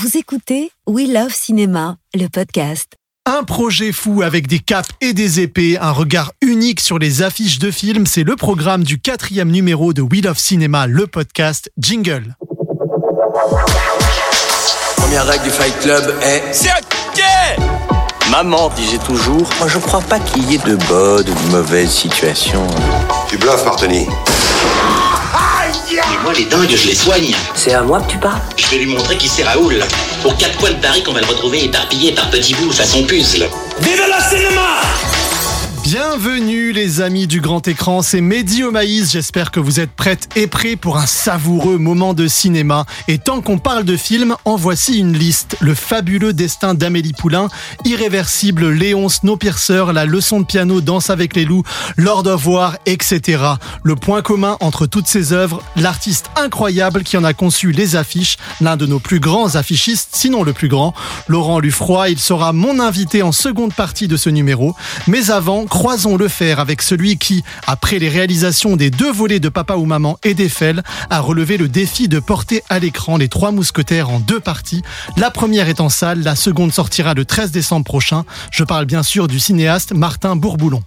Vous écoutez We Love Cinéma, le podcast. Un projet fou avec des capes et des épées, un regard unique sur les affiches de films, c'est le programme du quatrième numéro de We Love Cinéma, le podcast Jingle. Première règle du Fight Club est C'est ok Maman disait toujours Moi je crois pas qu'il y ait de bonnes ou de mauvaises situations. Tu bluffes, Martini. Moi, les dingues, je les soigne. C'est à moi que tu parles Je vais lui montrer qui c'est Raoul. Pour quatre points de Paris qu'on va le retrouver éparpillé par petits bouts façon puzzle. Vive le cinéma Bienvenue les amis du grand écran, c'est Mehdi au maïs, j'espère que vous êtes prêtes et prêts pour un savoureux moment de cinéma. Et tant qu'on parle de film, en voici une liste. Le fabuleux destin d'Amélie Poulain, Irréversible, Léon, Snowpiercer, La leçon de piano, Danse avec les loups, Lord of War, etc. Le point commun entre toutes ces œuvres, l'artiste incroyable qui en a conçu les affiches, l'un de nos plus grands affichistes, sinon le plus grand, Laurent Lufroy, il sera mon invité en seconde partie de ce numéro. Mais avant, croisons le fer avec celui qui, après les réalisations des deux volets de Papa ou Maman et d'Eiffel, a relevé le défi de porter à l'écran les trois mousquetaires en deux parties. La première est en salle, la seconde sortira le 13 décembre prochain. Je parle bien sûr du cinéaste Martin Bourboulon.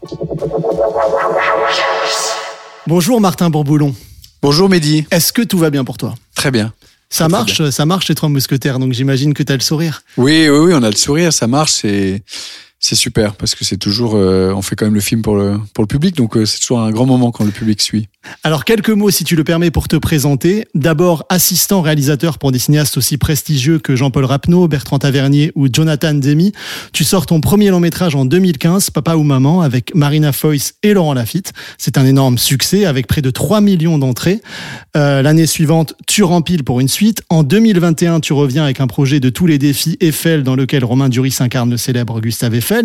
Bonjour Martin Bourboulon. Bonjour Mehdi. Est-ce que tout va bien pour toi? Très bien. Ça marche, ça marche les trois mousquetaires, donc j'imagine que tu as le sourire. Oui, oui, oui, on a le sourire, ça marche, c'est c'est super parce que c'est toujours, euh, on fait quand même le film pour le public, donc euh, c'est toujours un grand moment quand le public suit. Alors quelques mots si tu le permets pour te présenter. D'abord assistant réalisateur pour des cinéastes aussi prestigieux que Jean-Paul Rapneau, Bertrand Tavernier ou Jonathan Demi. Tu sors ton premier long métrage en 2015, Papa ou Maman, avec Marina Foïs et Laurent Lafitte. C'est un énorme succès avec près de 3 millions d'entrées. Euh, L'année suivante, tu rempiles pour une suite. En 2021, tu reviens avec un projet de tous les défis Eiffel dans lequel Romain Duris incarne le célèbre Gustave Eiffel.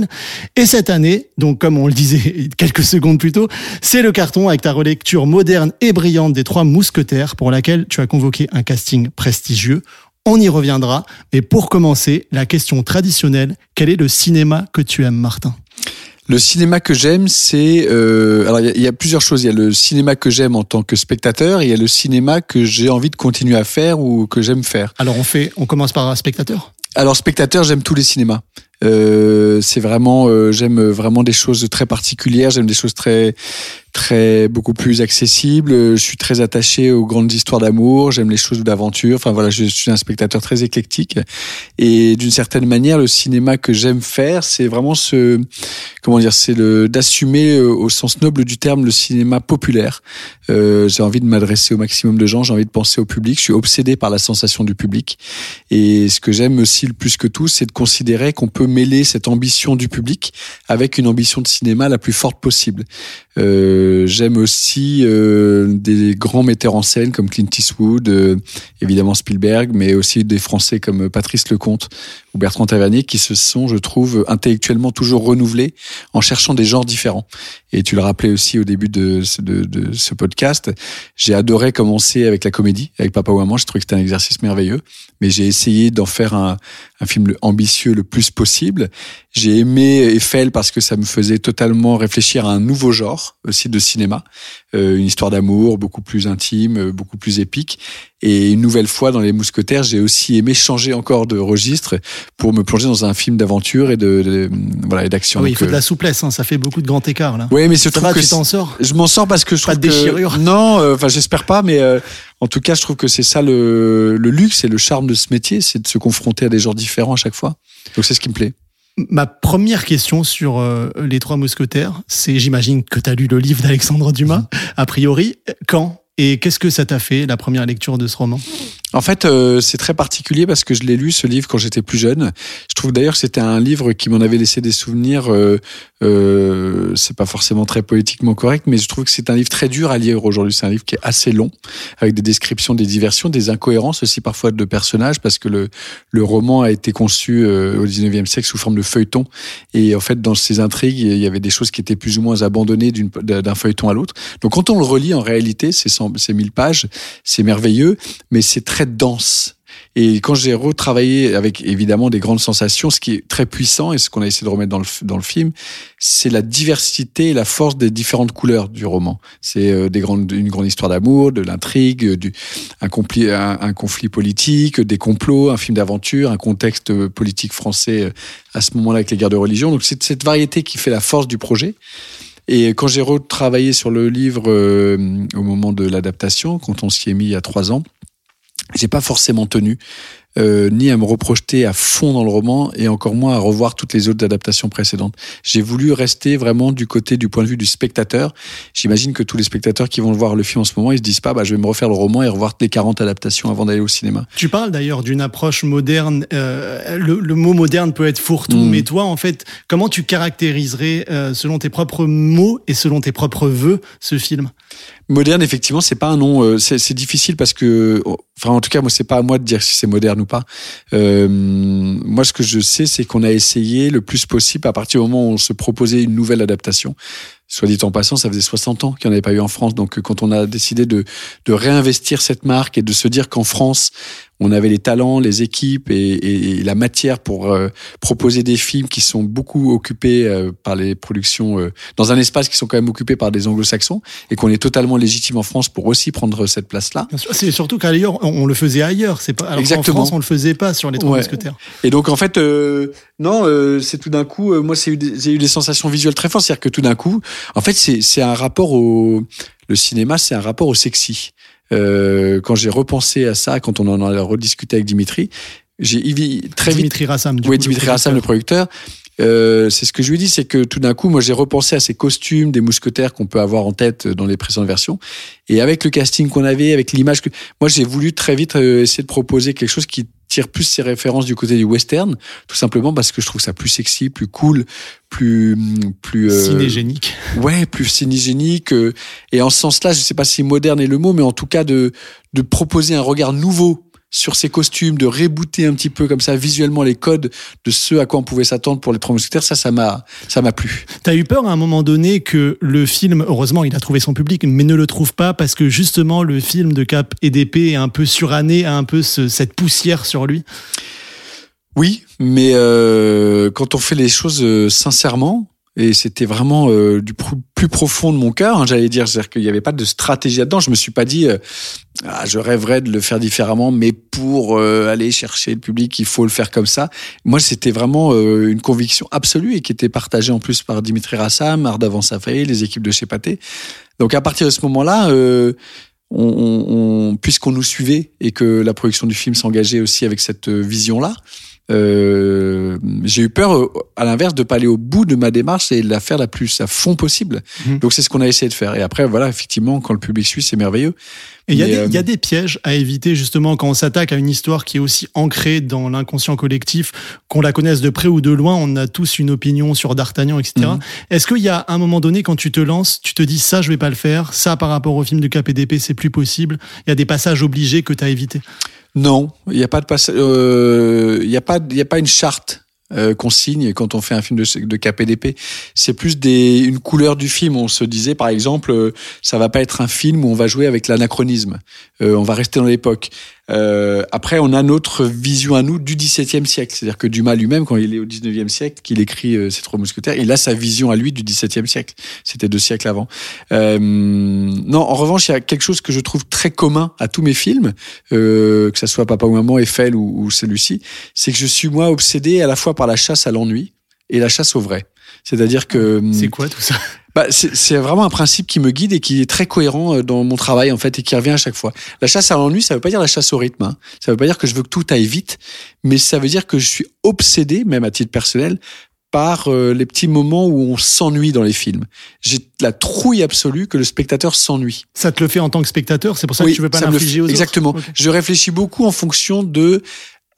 Et cette année, donc comme on le disait quelques secondes plus tôt, c'est le carton avec ta relecture moderne et brillante des Trois Mousquetaires pour laquelle tu as convoqué un casting prestigieux. On y reviendra, mais pour commencer, la question traditionnelle, quel est le cinéma que tu aimes, Martin? Le cinéma que j'aime, c'est euh, alors il y, a- il y a plusieurs choses. Il y a le cinéma que j'aime en tant que spectateur, et il y a le cinéma que j'ai envie de continuer à faire ou que j'aime faire. Alors on fait, on commence par un spectateur? Alors spectateur, j'aime tous les cinémas. Euh, c'est vraiment, euh, j'aime vraiment des choses très particulières. J'aime des choses très, très beaucoup plus accessibles. Je suis très attaché aux grandes histoires d'amour. J'aime les choses d'aventure. Enfin voilà, je suis un spectateur très éclectique. Et d'une certaine manière, le cinéma que j'aime faire, c'est vraiment ce, comment dire, c'est le d'assumer euh, au sens noble du terme le cinéma populaire. Euh, j'ai envie de m'adresser au maximum de gens. J'ai envie de penser au public. Je suis obsédé par la sensation du public. Et ce que j'aime aussi le plus que tout, c'est de considérer qu'on peut mêler cette ambition du public avec une ambition de cinéma la plus forte possible. Euh, j'aime aussi euh, des grands metteurs en scène comme Clint Eastwood, euh, évidemment Spielberg, mais aussi des Français comme Patrice Lecomte ou Bertrand Tavernier qui se sont, je trouve, intellectuellement toujours renouvelés en cherchant des genres différents. Et tu le rappelais aussi au début de ce, podcast, j'ai adoré commencer avec la comédie, avec Papa ou Maman, je trouvais que c'était un exercice merveilleux, mais j'ai essayé d'en faire un, un film ambitieux le plus possible. J'ai aimé Eiffel parce que ça me faisait totalement réfléchir à un nouveau genre aussi de cinéma, une histoire d'amour beaucoup plus intime, euh, beaucoup plus épique. Et une nouvelle fois dans Les Mousquetaires, j'ai aussi aimé changer encore de registre pour me plonger dans un film d'aventure et de, de- voilà et d'action. Ah oui, il faut de euh, la souplesse, hein, ça fait beaucoup de grand écart là. Ouais, mais va, que tu t'en sors je m'en sors parce que je Pas trouve de que déchirure. non, euh, enfin j'espère pas, mais euh, en tout cas je trouve que c'est ça le, le luxe et le charme de ce métier, c'est de se confronter à des genres différents à chaque fois. Donc c'est ce qui me plaît. Ma première question sur euh, les trois mousquetaires, c'est j'imagine que tu as lu le livre d'Alexandre Dumas, a priori. Quand et qu'est-ce que ça t'a fait, la première lecture de ce roman? En fait, euh, c'est très particulier parce que je l'ai lu ce livre quand j'étais plus jeune. Je trouve d'ailleurs que c'était un livre qui m'en avait laissé des souvenirs. Euh, euh, c'est pas forcément très politiquement correct, mais je trouve que c'est un livre très dur à lire aujourd'hui. C'est un livre qui est assez long, avec des descriptions des diversions, des incohérences aussi parfois de personnages, parce que le le roman a été conçu euh, au 19e siècle sous forme de feuilleton, et en fait dans ces intrigues, il y avait des choses qui étaient plus ou moins abandonnées d'un feuilleton à l'autre. Donc quand on le relit, en réalité, c'est sans 100, c'est 1000 pages, c'est merveilleux, mais c'est très dense. Et quand j'ai retravaillé avec évidemment des grandes sensations, ce qui est très puissant et ce qu'on a essayé de remettre dans le, dans le film, c'est la diversité et la force des différentes couleurs du roman. C'est euh, une grande histoire d'amour, de l'intrigue, un, conflit politique, des complots, un film d'aventure, un contexte politique français euh, à ce moment-là avec les guerres de religion. Donc c'est cette variété qui fait la force du projet. Et quand j'ai retravaillé sur le livre euh, au moment de l'adaptation, quand on s'y est mis il y a trois ans, j'ai pas forcément tenu euh, ni à me reprojeter à fond dans le roman et encore moins à revoir toutes les autres adaptations précédentes. J'ai voulu rester vraiment du côté du point de vue du spectateur. J'imagine que tous les spectateurs qui vont voir le film en ce moment, ils se disent pas bah je vais me refaire le roman et revoir les 40 adaptations avant d'aller au cinéma. Tu parles d'ailleurs d'une approche moderne euh, le, le, mot moderne peut être fourre-tout mmh. mais toi en fait, comment tu caractériserais euh, selon tes propres mots et selon tes propres vœux ce film? Moderne, effectivement, c'est pas un nom. Euh, c'est difficile parce que, enfin, en tout cas, moi, c'est pas à moi de dire si c'est moderne ou pas. Euh, moi, ce que je sais, c'est qu'on a essayé le plus possible à partir du moment où on se proposait une nouvelle adaptation. Soit dit en passant, ça faisait 60 ans qu'il n'y en avait pas eu en France. Donc, quand on a décidé de, de réinvestir cette marque et de se dire qu'en France, on avait les talents, les équipes et, et, et la matière pour euh, proposer des films qui sont beaucoup occupés euh, par les productions euh, dans un espace qui sont quand même occupés par des anglo-saxons et qu'on est totalement légitime en France pour aussi prendre cette place-là. C'est surtout qu'ailleurs on, on, le faisait ailleurs, c'est pas alors Exactement. en France on le faisait pas sur les trois ouais. mousquetaires. Et donc en fait euh, non, c'est tout d'un coup moi c'est j'ai eu des sensations visuelles très fortes, c'est-à-dire que tout d'un coup en fait c'est c'est un rapport au le cinéma, c'est un rapport au sexy. Euh, quand j'ai repensé à ça, quand on en a rediscuté avec Dimitri, j'ai très vite. Dimitri Rassam. Du oui, coup, Dimitri Rassam, le producteur. Euh, c'est ce que je lui dis, c'est que tout d'un coup, moi, j'ai repensé à ces costumes des mousquetaires qu'on peut avoir en tête dans les précédentes versions, et avec le casting qu'on avait, avec l'image que, moi, j'ai voulu très vite euh, essayer de proposer quelque chose qui tire plus ses références du côté du western, tout simplement parce que je trouve ça plus sexy, plus cool, plus plus euh, cinégénique. Ouais, plus cinégénique. Euh, et en ce sens-là, je sais pas si moderne est le mot, mais en tout cas de de proposer un regard nouveau sur ces costumes, de rebooter un petit peu comme ça visuellement les codes de ce à quoi on pouvait s'attendre pour les trois mousquetaires, ça, ça m'a, ça m'a plu. T'as eu peur à un moment donné que le film, heureusement, il a trouvé son public, mais ne le trouve pas parce que justement le film de Cap et d'épée est un peu suranné, a un peu ce, cette poussière sur lui? Oui, mais euh, quand on fait les choses euh, sincèrement, et c'était vraiment euh, du plus profond de mon cœur, hein, j'allais dire, c'est-à-dire qu'il n'y avait pas de stratégie là-dedans. Je me suis pas dit, euh, ah, je rêverais de le faire différemment, mais pour euh, aller chercher le public, il faut le faire comme ça. Moi, c'était vraiment euh, une conviction absolue et qui était partagée en plus par Dimitri Rassam, Ardavan Safai, les équipes de chez Pathé. Donc à partir de ce moment-là, euh, on, on, puisqu'on nous suivait et que la production du film s'engageait aussi avec cette vision-là, euh, j'ai eu peur, à l'inverse, de pas aller au bout de ma démarche et de la faire la plus à fond possible. Mmh. Donc c'est ce qu'on a essayé de faire. Et après, voilà, effectivement, quand le public suit, c'est merveilleux. Et il y, euh... y, a des pièges à éviter justement quand on s'attaque à une histoire qui est aussi ancrée dans l'inconscient collectif, qu'on la connaisse de près ou de loin, on a tous une opinion sur D'Artagnan, etc. Mmh. Est-ce qu'il y a un moment donné, quand tu te lances, tu te dis ça, je vais pas le faire, ça par rapport au film de KPDP, c'est plus possible, il y a des passages obligés que tu as évités non, il n'y a pas de. Euh, il n'y a pas, il y a pas une charte euh, qu'on signe quand on fait un film de, de KPDP. C'est plus des, une couleur du film. On se disait, par exemple, euh, ça va pas être un film où on va jouer avec l'anachronisme. Euh, on va rester dans l'époque. Euh, après, on a notre vision à nous du XVIIe siècle. C'est-à-dire que Dumas lui-même, quand il est au XIXe siècle, qu'il écrit euh, ses trois mousquetaires, il a sa vision à lui du XVIIe siècle. C'était deux siècles avant. Euh, non, en revanche, il y a quelque chose que je trouve très commun à tous mes films, euh, que ça soit Papa ou Maman, Eiffel ou, ou celui-ci, c'est que je suis moi obsédé à la fois par la chasse à l'ennui et la chasse au vrai. C'est-à-dire que c'est quoi tout ça? Bah, c'est vraiment un principe qui me guide et qui est très cohérent euh, dans mon travail en fait et qui revient à chaque fois. La chasse à l'ennui, ça veut pas dire la chasse au rythme. Hein. Ça veut pas dire que je veux que tout aille vite, mais ça veut dire que je suis obsédé, même à titre personnel, par euh, les petits moments où on s'ennuie dans les films. J'ai la trouille absolue que le spectateur s'ennuie. Ça te le fait en tant que spectateur, c'est pour ça oui, que tu veux pas l'infliger aux Exactement. autres. Okay. Je réfléchis beaucoup en fonction de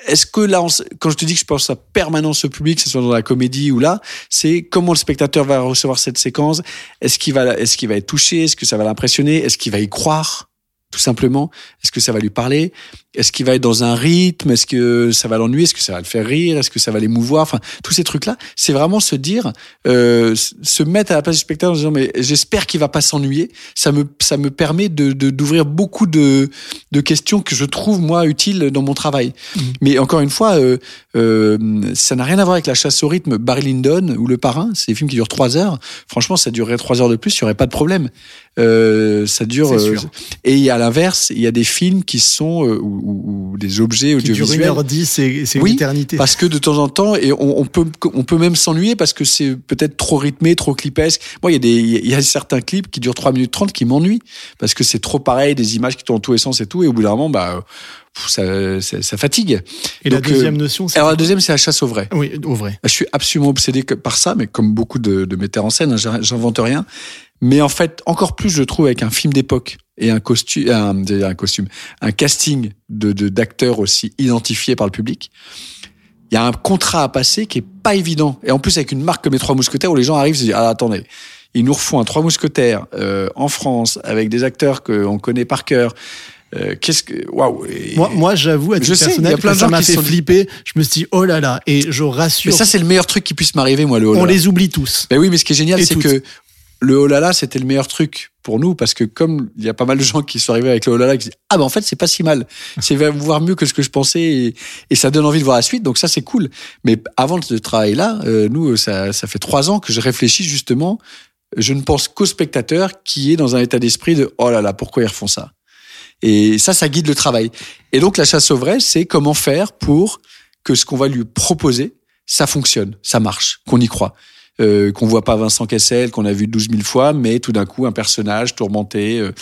est-ce que là, quand je te dis que je pense à permanence au public, que ce soit dans la comédie ou là, c'est comment le spectateur va recevoir cette séquence? Est-ce qu'il va, est-ce qu'il va être touché? Est-ce que ça va l'impressionner? Est-ce qu'il va y croire? Tout simplement Est-ce que ça va lui parler? Est-ce qu'il va être dans un rythme? Est-ce que ça va l'ennuyer? Est-ce que ça va le faire rire? Est-ce que ça va l'émouvoir? Enfin, tous ces trucs-là, c'est vraiment se dire, euh, se mettre à la place du spectateur en disant mais j'espère qu'il va pas s'ennuyer. Ça me ça me permet de d'ouvrir beaucoup de de questions que je trouve moi utiles dans mon travail. Mhm. Mais encore une fois, euh, euh, ça n'a rien à voir avec la chasse au rythme. Barry Lyndon ou Le Parrain, c'est des films qui durent trois heures. Franchement, ça durerait trois heures de plus, il y aurait pas de problème. Euh, ça dure. Euh, et à l'inverse, il y a des films qui sont euh, ou, des objets Qui dure audiovisuels. 1h10 et c'est une Oui, éternité. Parce que de temps en temps, et on, on peut, on peut même s'ennuyer parce que c'est peut-être trop rythmé, trop clipesque. Moi, il y a des, il y a certains clips qui durent 3 minutes 30 qui m'ennuient parce que c'est trop pareil, des images qui tournent dans tous les sens et tout. Et au bout d'un moment, bah, ça, ça, ça fatigue. Et la euh, deuxième notion, c'est. Alors, la deuxième, c'est la chasse au vrai. Oui, au vrai. Je suis absolument obsédé par ça, mais comme beaucoup de, de metteurs en scène, hein, j'in- j'invente rien. Mais en fait, encore plus, je trouve, avec un film d'époque et un costume, un, j'allais dire un costume, un casting de de- d'acteurs aussi identifiés par le public. Il y a un contrat à passer qui est pas évident. Et en plus, avec une marque comme les Trois Mousquetaires, où les gens arrivent et se disent, ah, attendez, ils nous refont un Trois Mousquetaires euh, en France avec des acteurs qu'on connaît par cœur. Euh, Qu'est-ce que, waouh. Et- Moi, moi j'avoue, à Je titre sais, il y a personnel, plein de ça gens m'a qui fait sont- flipper. Je me suis dit, oh là là. Et je mais rassure, ça, c'est le meilleur truc qui puisse m'arriver, moi, le on oh-là-là. les oublie tous. Ben oui, mais ce qui est génial, c'est que le oh là là, c'était le meilleur truc pour nous parce que comme il y a pas mal de gens qui sont arrivés avec le oh là là, qui disent ah ben en fait c'est pas si mal, c'est voir mieux que ce que je pensais et, et ça donne envie de voir la suite, donc ça c'est cool. Mais avant de travailler là, euh, nous ça ça fait trois ans que je réfléchis justement. Je ne pense qu'au spectateur qui est dans un état d'esprit de oh là là pourquoi ils refont ça? Et ça, ça guide le travail. Et donc la chasse au vrai, c'est comment faire pour que ce qu'on va lui proposer, ça fonctionne, ça marche, qu'on y croit euh, qu'on voit pas Vincent Cassel, qu'on a vu 12 000 fois, mais tout d'un coup un personnage tourmenté euh,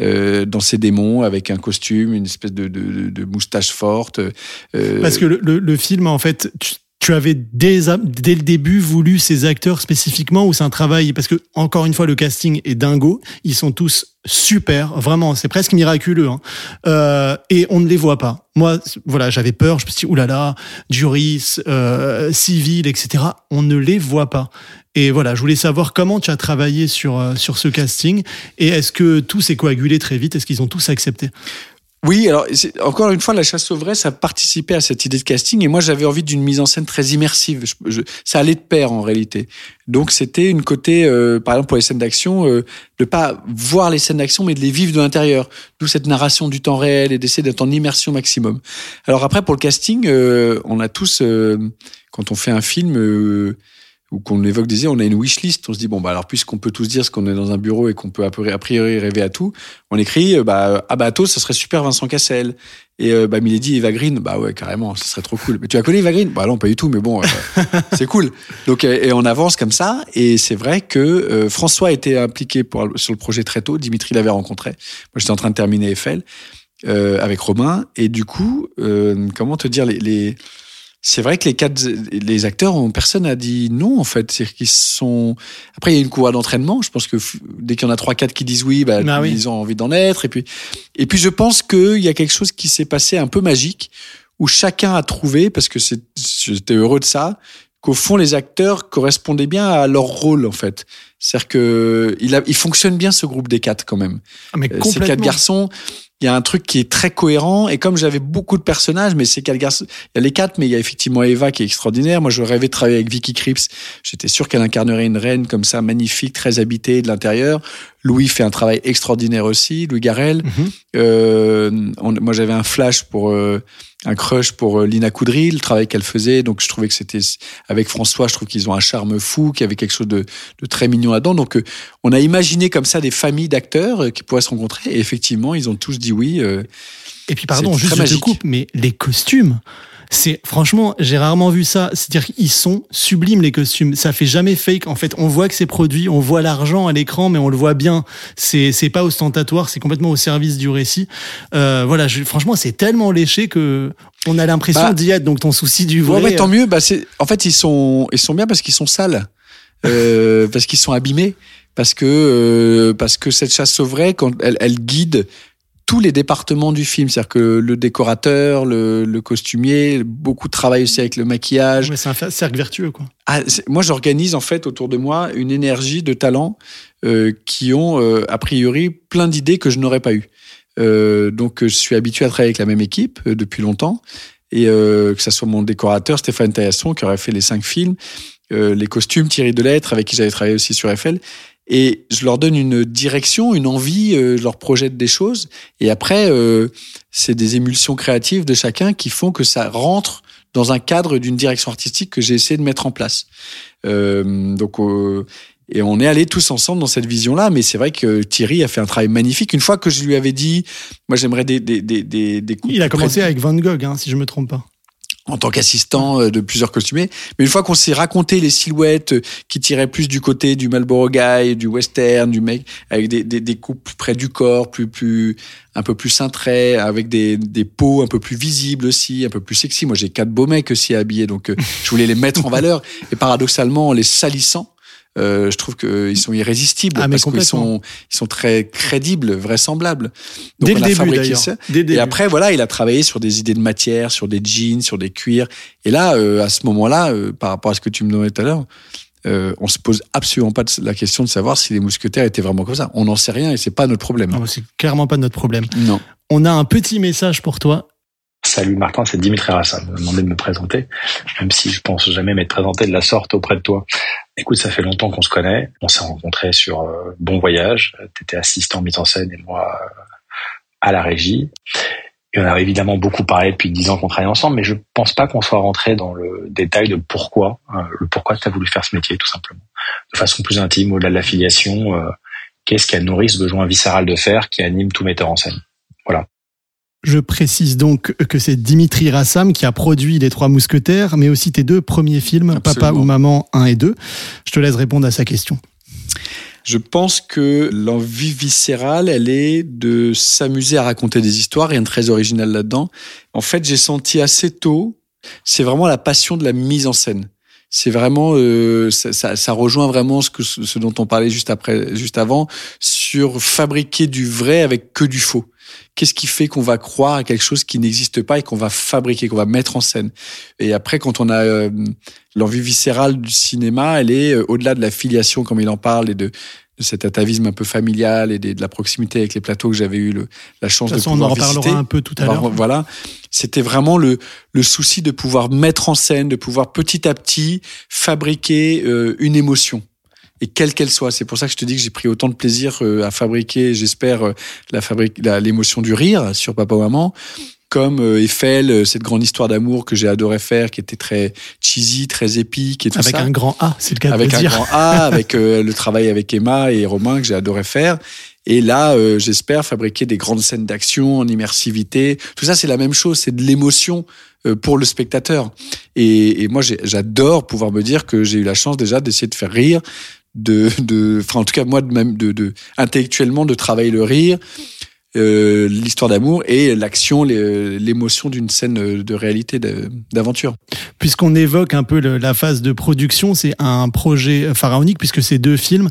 euh, dans ses démons avec un costume, une espèce de, de, de- moustache forte. euh, Parce que le, le- le film, en fait, tu, avais dès, le début voulu ces acteurs spécifiquement ou c'est un travail Parce que, encore une fois, le casting est dingo. Ils sont tous super. Vraiment, c'est presque miraculeux. hein. Euh, et on ne les voit pas. Moi, voilà, j'avais peur. Je me suis dit, oulala, Juris, euh, Civil, etc. On ne les voit pas. Et voilà, je voulais savoir comment tu as travaillé sur, euh, sur ce casting et est-ce que tout s'est coagulé très vite? Est-ce qu'ils ont tous accepté? Oui, alors encore une fois, la chasse au vrai, ça participait à cette idée de casting. Et moi, j'avais envie d'une mise en scène très immersive. Ça allait de pair en réalité. Donc, c'était une côté, euh, par exemple, pour les scènes d'action, euh, de pas voir les scènes d'action, mais de les vivre de l'intérieur. D'où cette narration du temps réel et d'essayer d'être en immersion maximum. Alors après, pour le casting, euh, on a tous, euh, quand on fait un film. Ou qu'on évoque des idées, on a une wish list. On se dit bon bah alors puisqu'on peut tous dire ce qu'on est dans un bureau et qu'on peut a priori- rêver à tout, on écrit euh, bah ah bah Athos, ça serait super Vincent Cassel et euh, bah Milady Eva Green bah ouais carrément ça serait trop cool. Mais tu as connu Eva Green? Bah non pas du tout mais bon euh, c'est cool. Donc euh, et on avance comme ça et c'est vrai que François était impliqué pour, sur le projet très tôt. Dimitri l'avait rencontré. Moi j'étais en train de terminer Eiffel euh, avec Romain et du coup euh, comment te dire les, les c'est vrai que les quatre, les acteurs, ont- personne n'a dit non en fait. C'est qu'ils sont. Après, il y a une cour d'entraînement. Je pense que dès qu'il y en a trois, quatre qui disent oui, bah, Ah oui. ils ont envie d'en être. Et puis, et puis, je pense qu'il y a quelque chose qui s'est passé un peu magique où chacun a trouvé, parce que j'étais heureux de ça, qu'au fond les acteurs correspondaient bien à leur rôle en fait. C'est-à-dire que il, a, il fonctionne bien ce groupe des quatre quand même. Ah, mais Euh, Ces quatre garçons, il y a un truc qui est très cohérent. Et comme j'avais beaucoup de personnages, mais ces quatre garçons, il y a les quatre, mais il y a effectivement Eva qui est extraordinaire. Moi, je rêvais de travailler avec Vicky Krieps. J'étais sûr qu'elle incarnerait une reine comme ça, magnifique, très habitée de l'intérieur. Louis fait un travail extraordinaire aussi, Louis Garel. Mhm. Euh, on- moi, j'avais un flash pour euh, un crush pour euh, Lina Coudry, le travail qu'elle faisait. Donc, je trouvais que c'était avec François, je trouve qu'ils ont un charme fou, qu'il y avait quelque chose de, de très mignon là-dedans. Donc, euh, on a imaginé comme ça des familles d'acteurs euh, qui pourraient se rencontrer. Et effectivement, ils ont tous dit oui. Et puis pardon, juste je te coupe, mais les costumes, c'est franchement, j'ai rarement vu ça. C'est-à-dire qu'ils sont sublimes les costumes. Ça fait jamais fake. En fait, on voit que c'est produit, on voit l'argent à l'écran, mais on le voit bien. C'est c'est pas ostentatoire, c'est complètement au service du récit. Euh, voilà, je- franchement, c'est tellement léché que on a l'impression Bah, d'y être. Donc ton souci du vrai. Ouais, ouais, tant euh, mieux. Bah, c'est, en fait, ils sont, ils sont bien parce qu'ils sont sales, euh, parce qu'ils sont abîmés, parce que, euh, parce que cette chasse au vrai, quand elle, elle guide tous les départements du film, c'est-à-dire que le décorateur, le, le costumier, beaucoup de travail aussi avec le maquillage. c'est un cercle vertueux, quoi. Ah, moi, j'organise en fait autour de moi une énergie de talents euh, qui ont euh, a priori plein d'idées que je n'aurais pas eues. Euh, donc, je suis habitué à travailler avec la même équipe depuis longtemps. Et que ça soit mon décorateur, Stéphane Taillasson, qui aurait fait les cinq films, les costumes, Thierry Delettre, avec qui j'avais travaillé aussi sur Eiffel. Et je leur donne une direction, une envie, euh, je leur projette des choses. Et après, euh, c'est des émulsions créatives de chacun qui font que ça rentre dans un cadre d'une direction artistique que j'ai essayé de mettre en place. Euh, donc, euh, et on est allés tous ensemble dans cette vision-là. Mais c'est vrai que Thierry a fait un travail magnifique. Une fois que je lui avais dit, moi j'aimerais des des des des, des coups Il a commencé près- avec Van Gogh, hein, si je me trompe pas. En tant qu'assistant euh, de plusieurs costumiers. Mais une fois qu'on s'est raconté les silhouettes euh, qui tiraient plus du côté du Marlboro Guy, du western, du mec avec des, des, des coupes près du corps, plus plus un peu plus cintrées, avec des, des peaux un peu plus visibles aussi, un peu plus sexy. Moi, j'ai quatre beaux mecs aussi habillés, donc euh, je voulais les mettre en valeur. Et paradoxalement, en les salissant, euh, je trouve qu'ils sont irrésistibles Ah, parce qu'ils sont ils sont très crédibles, vraisemblables. Donc Dès on le a début fabriqué d'ailleurs. ça. Dès le Et début. après, voilà, il a travaillé sur des idées de matière, sur des jeans, sur des cuirs. Et là, euh, à ce moment-là, euh, par rapport à ce que tu me donnais tout à l'heure, euh, on se pose absolument pas la question de savoir si les mousquetaires étaient vraiment comme ça. On n'en sait rien et c'est pas notre problème. C'est clairement pas notre problème. Non. On a un petit message pour toi. Salut Martin, c'est Dimitri Rassan. On m'a demandé de me présenter, même si je pense jamais m'être présenté de la sorte auprès de toi. Écoute, ça fait longtemps qu'on se connaît. On s'est rencontrés sur euh, Bon Voyage. Tu étais assistant mise en scène et moi euh, à la régie. Et on a évidemment beaucoup parlé depuis dix ans qu'on travaille ensemble, mais je pense pas qu'on soit rentré dans le détail de pourquoi, euh, le pourquoi tu as voulu faire ce métier, tout simplement. De façon plus intime, au-delà de l'affiliation, euh, qu'est-ce qui a nourri ce besoin viscéral de faire qui anime tout metteur en scène Je précise donc que c'est Dimitri Rassam qui a produit Les Trois Mousquetaires, mais aussi tes deux premiers films, Papa ou Maman 1 et 2. Je te laisse répondre à sa question. Je pense que l'envie viscérale, elle est de s'amuser à raconter des histoires, rien de très original là-dedans. En fait, j'ai senti assez tôt, c'est vraiment la passion de la mise en scène. C'est vraiment, euh, ça, ça, ça rejoint vraiment ce, que, ce dont on parlait juste après, juste avant, sur fabriquer du vrai avec que du faux. Qu'est-ce qui fait qu'on va croire à quelque chose qui n'existe pas et qu'on va fabriquer, qu'on va mettre en scène? Et après, quand on a euh, l'envie viscérale du cinéma, elle est euh, au-delà de la filiation, comme il en parle, et de, cet atavisme un peu familial et des- de la proximité avec les plateaux que j'avais eu le, la chance De toute de façon, on en reparlera visiter. un peu tout à l'heure. Voilà, c'était vraiment le, le souci de pouvoir mettre en scène, de pouvoir petit à petit fabriquer euh, une émotion. Et quelle qu'elle soit, c'est pour ça que je te dis que j'ai pris autant de plaisir euh, à fabriquer, j'espère, euh, la fabrique, l'émotion du rire sur Papa ou Maman, comme euh, Eiffel, euh, cette grande histoire d'amour que j'ai adoré faire, qui était très cheesy, très épique et tout Avec ça un grand A, c'est le cas avec de un le dire. grand A, avec euh, le travail avec Emma et Romain que j'ai adoré faire. Et là, euh, j'espère fabriquer des grandes scènes d'action en immersivité. Tout ça, c'est la même chose, c'est de l'émotion euh, pour le spectateur. Et, et moi, j'adore pouvoir me dire que j'ai eu la chance déjà d'essayer de faire rire, de, de, enfin en tout cas moi de même, de, de intellectuellement de travailler le rire, euh, l'histoire d'amour et l'action, l'émotion d'une scène de réalité, d'aventure. Puisqu'on évoque un peu le- la phase de production, c'est un projet pharaonique puisque c'est deux films,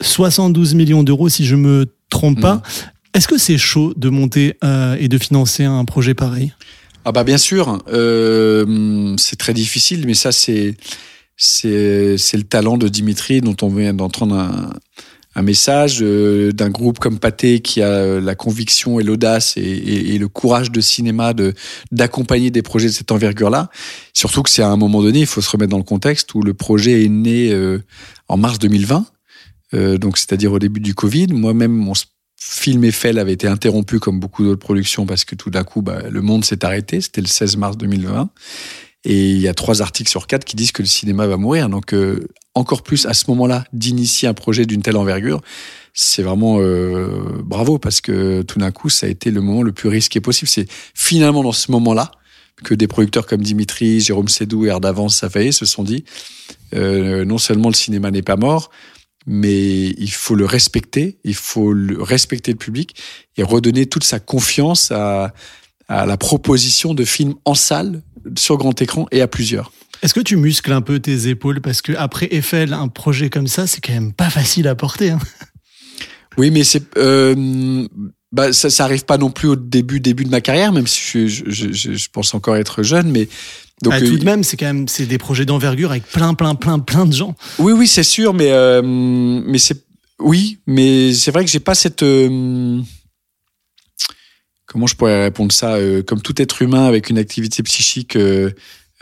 72 millions d'euros si je me trompe pas. Mhm. Est-ce que c'est chaud de monter euh, et de financer un projet pareil? Ah bah bien sûr, euh, c'est très difficile, mais ça c'est c'est le talent de Dimitri dont on vient d'entendre un, un message euh, d'un groupe comme Pathé qui a euh, la conviction et l'audace et, et- et le courage de cinéma de d'accompagner des projets de cette envergure-là. Surtout que c'est à un moment donné, il faut se remettre dans le contexte où le projet est né euh, en mars 2020, euh, donc c'est-à-dire au début du Covid. Moi-même, mon film Eiffel avait été interrompu comme beaucoup d'autres productions parce que tout d'un coup, bah, le monde s'est arrêté. C'était le 16 mars 2020. Et il y a trois articles sur quatre qui disent que le cinéma va mourir. Donc, euh, encore plus à ce moment-là, d'initier un projet d'une telle envergure, c'est vraiment euh, bravo parce que tout d'un coup, ça a été le moment le plus risqué possible. C'est finalement dans ce moment-là que des producteurs comme Dimitri, Jérôme Sédou et Ardavance Safaé se sont dit euh, non seulement le cinéma n'est pas mort, mais il faut le respecter, il faut respecter le public et redonner toute sa confiance à, à la proposition de films en salle, sur grand écran et à plusieurs. Est-ce que tu muscles un peu tes épaules? Parce que après Eiffel, un projet comme ça, c'est quand même pas facile à porter. hein. Oui, mais c'est euh, bah, ça, ça arrive pas non plus au début début de ma carrière, même si je, je, je, je pense encore être jeune, mais donc Ah, euh, tout de même, c'est quand même c'est des projets d'envergure avec plein, plein, plein, plein de gens. Oui, oui, c'est sûr, mais euh, mais c'est oui, mais c'est vrai que j'ai pas cette euh, comment je pourrais répondre ça euh, Comme tout être humain avec une activité psychique euh,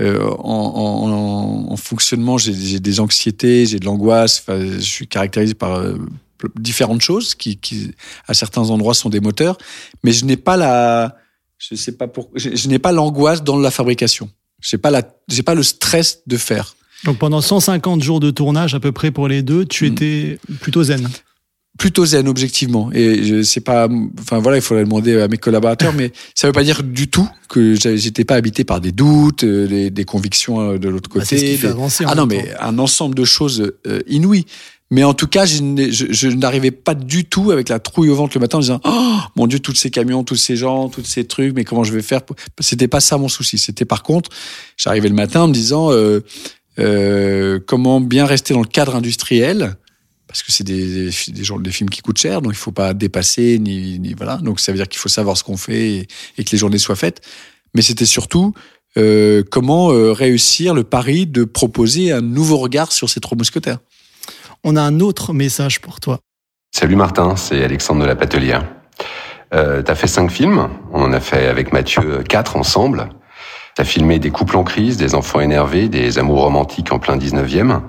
euh, en, en, en, fonctionnement, j'ai des anxiétés, j'ai de l'angoisse. Je suis caractérisé par euh, différentes choses qui, qui, à certains endroits, sont des moteurs, mais je n'ai pas la, je sais pas pour, je, je n'ai pas l'angoisse dans la fabrication. J'ai pas la, j'ai pas le stress de faire. Donc pendant 150 jours de tournage à peu près pour les deux, tu Mm. étais plutôt zen. Plutôt zen objectivement. Et je sais pas enfin voilà il faudrait demander à mes collaborateurs mais ça veut pas dire du tout que j'étais pas habité par des doutes euh, des, des convictions euh, de l'autre Bah, côté ce qui fait avancer ah non mais un ensemble de choses euh, inouïes. Mais en tout cas je, je n'arrivais pas du tout avec la trouille au ventre le matin en disant oh mon dieu tous ces camions tous ces gens tous ces trucs mais comment je vais faire pour- c'était pas ça mon souci. C'était par contre j'arrivais le matin en me disant euh, euh, comment bien rester dans le cadre industriel parce que c'est des, des, films qui coûtent cher, donc il faut pas dépasser, ni, ni voilà. Donc ça veut dire qu'il faut savoir ce qu'on fait et, et que les journées soient faites. Mais c'était surtout euh, comment euh, réussir le pari de proposer un nouveau regard sur ces trois mousquetaires. On a un autre message pour toi. Salut Martin, c'est Alexandre de la Patelière. Euh, T'as fait cinq films, on en a fait avec Mathieu quatre ensemble. T'as filmé des couples en crise, des enfants énervés, des amours romantiques en plein 19e,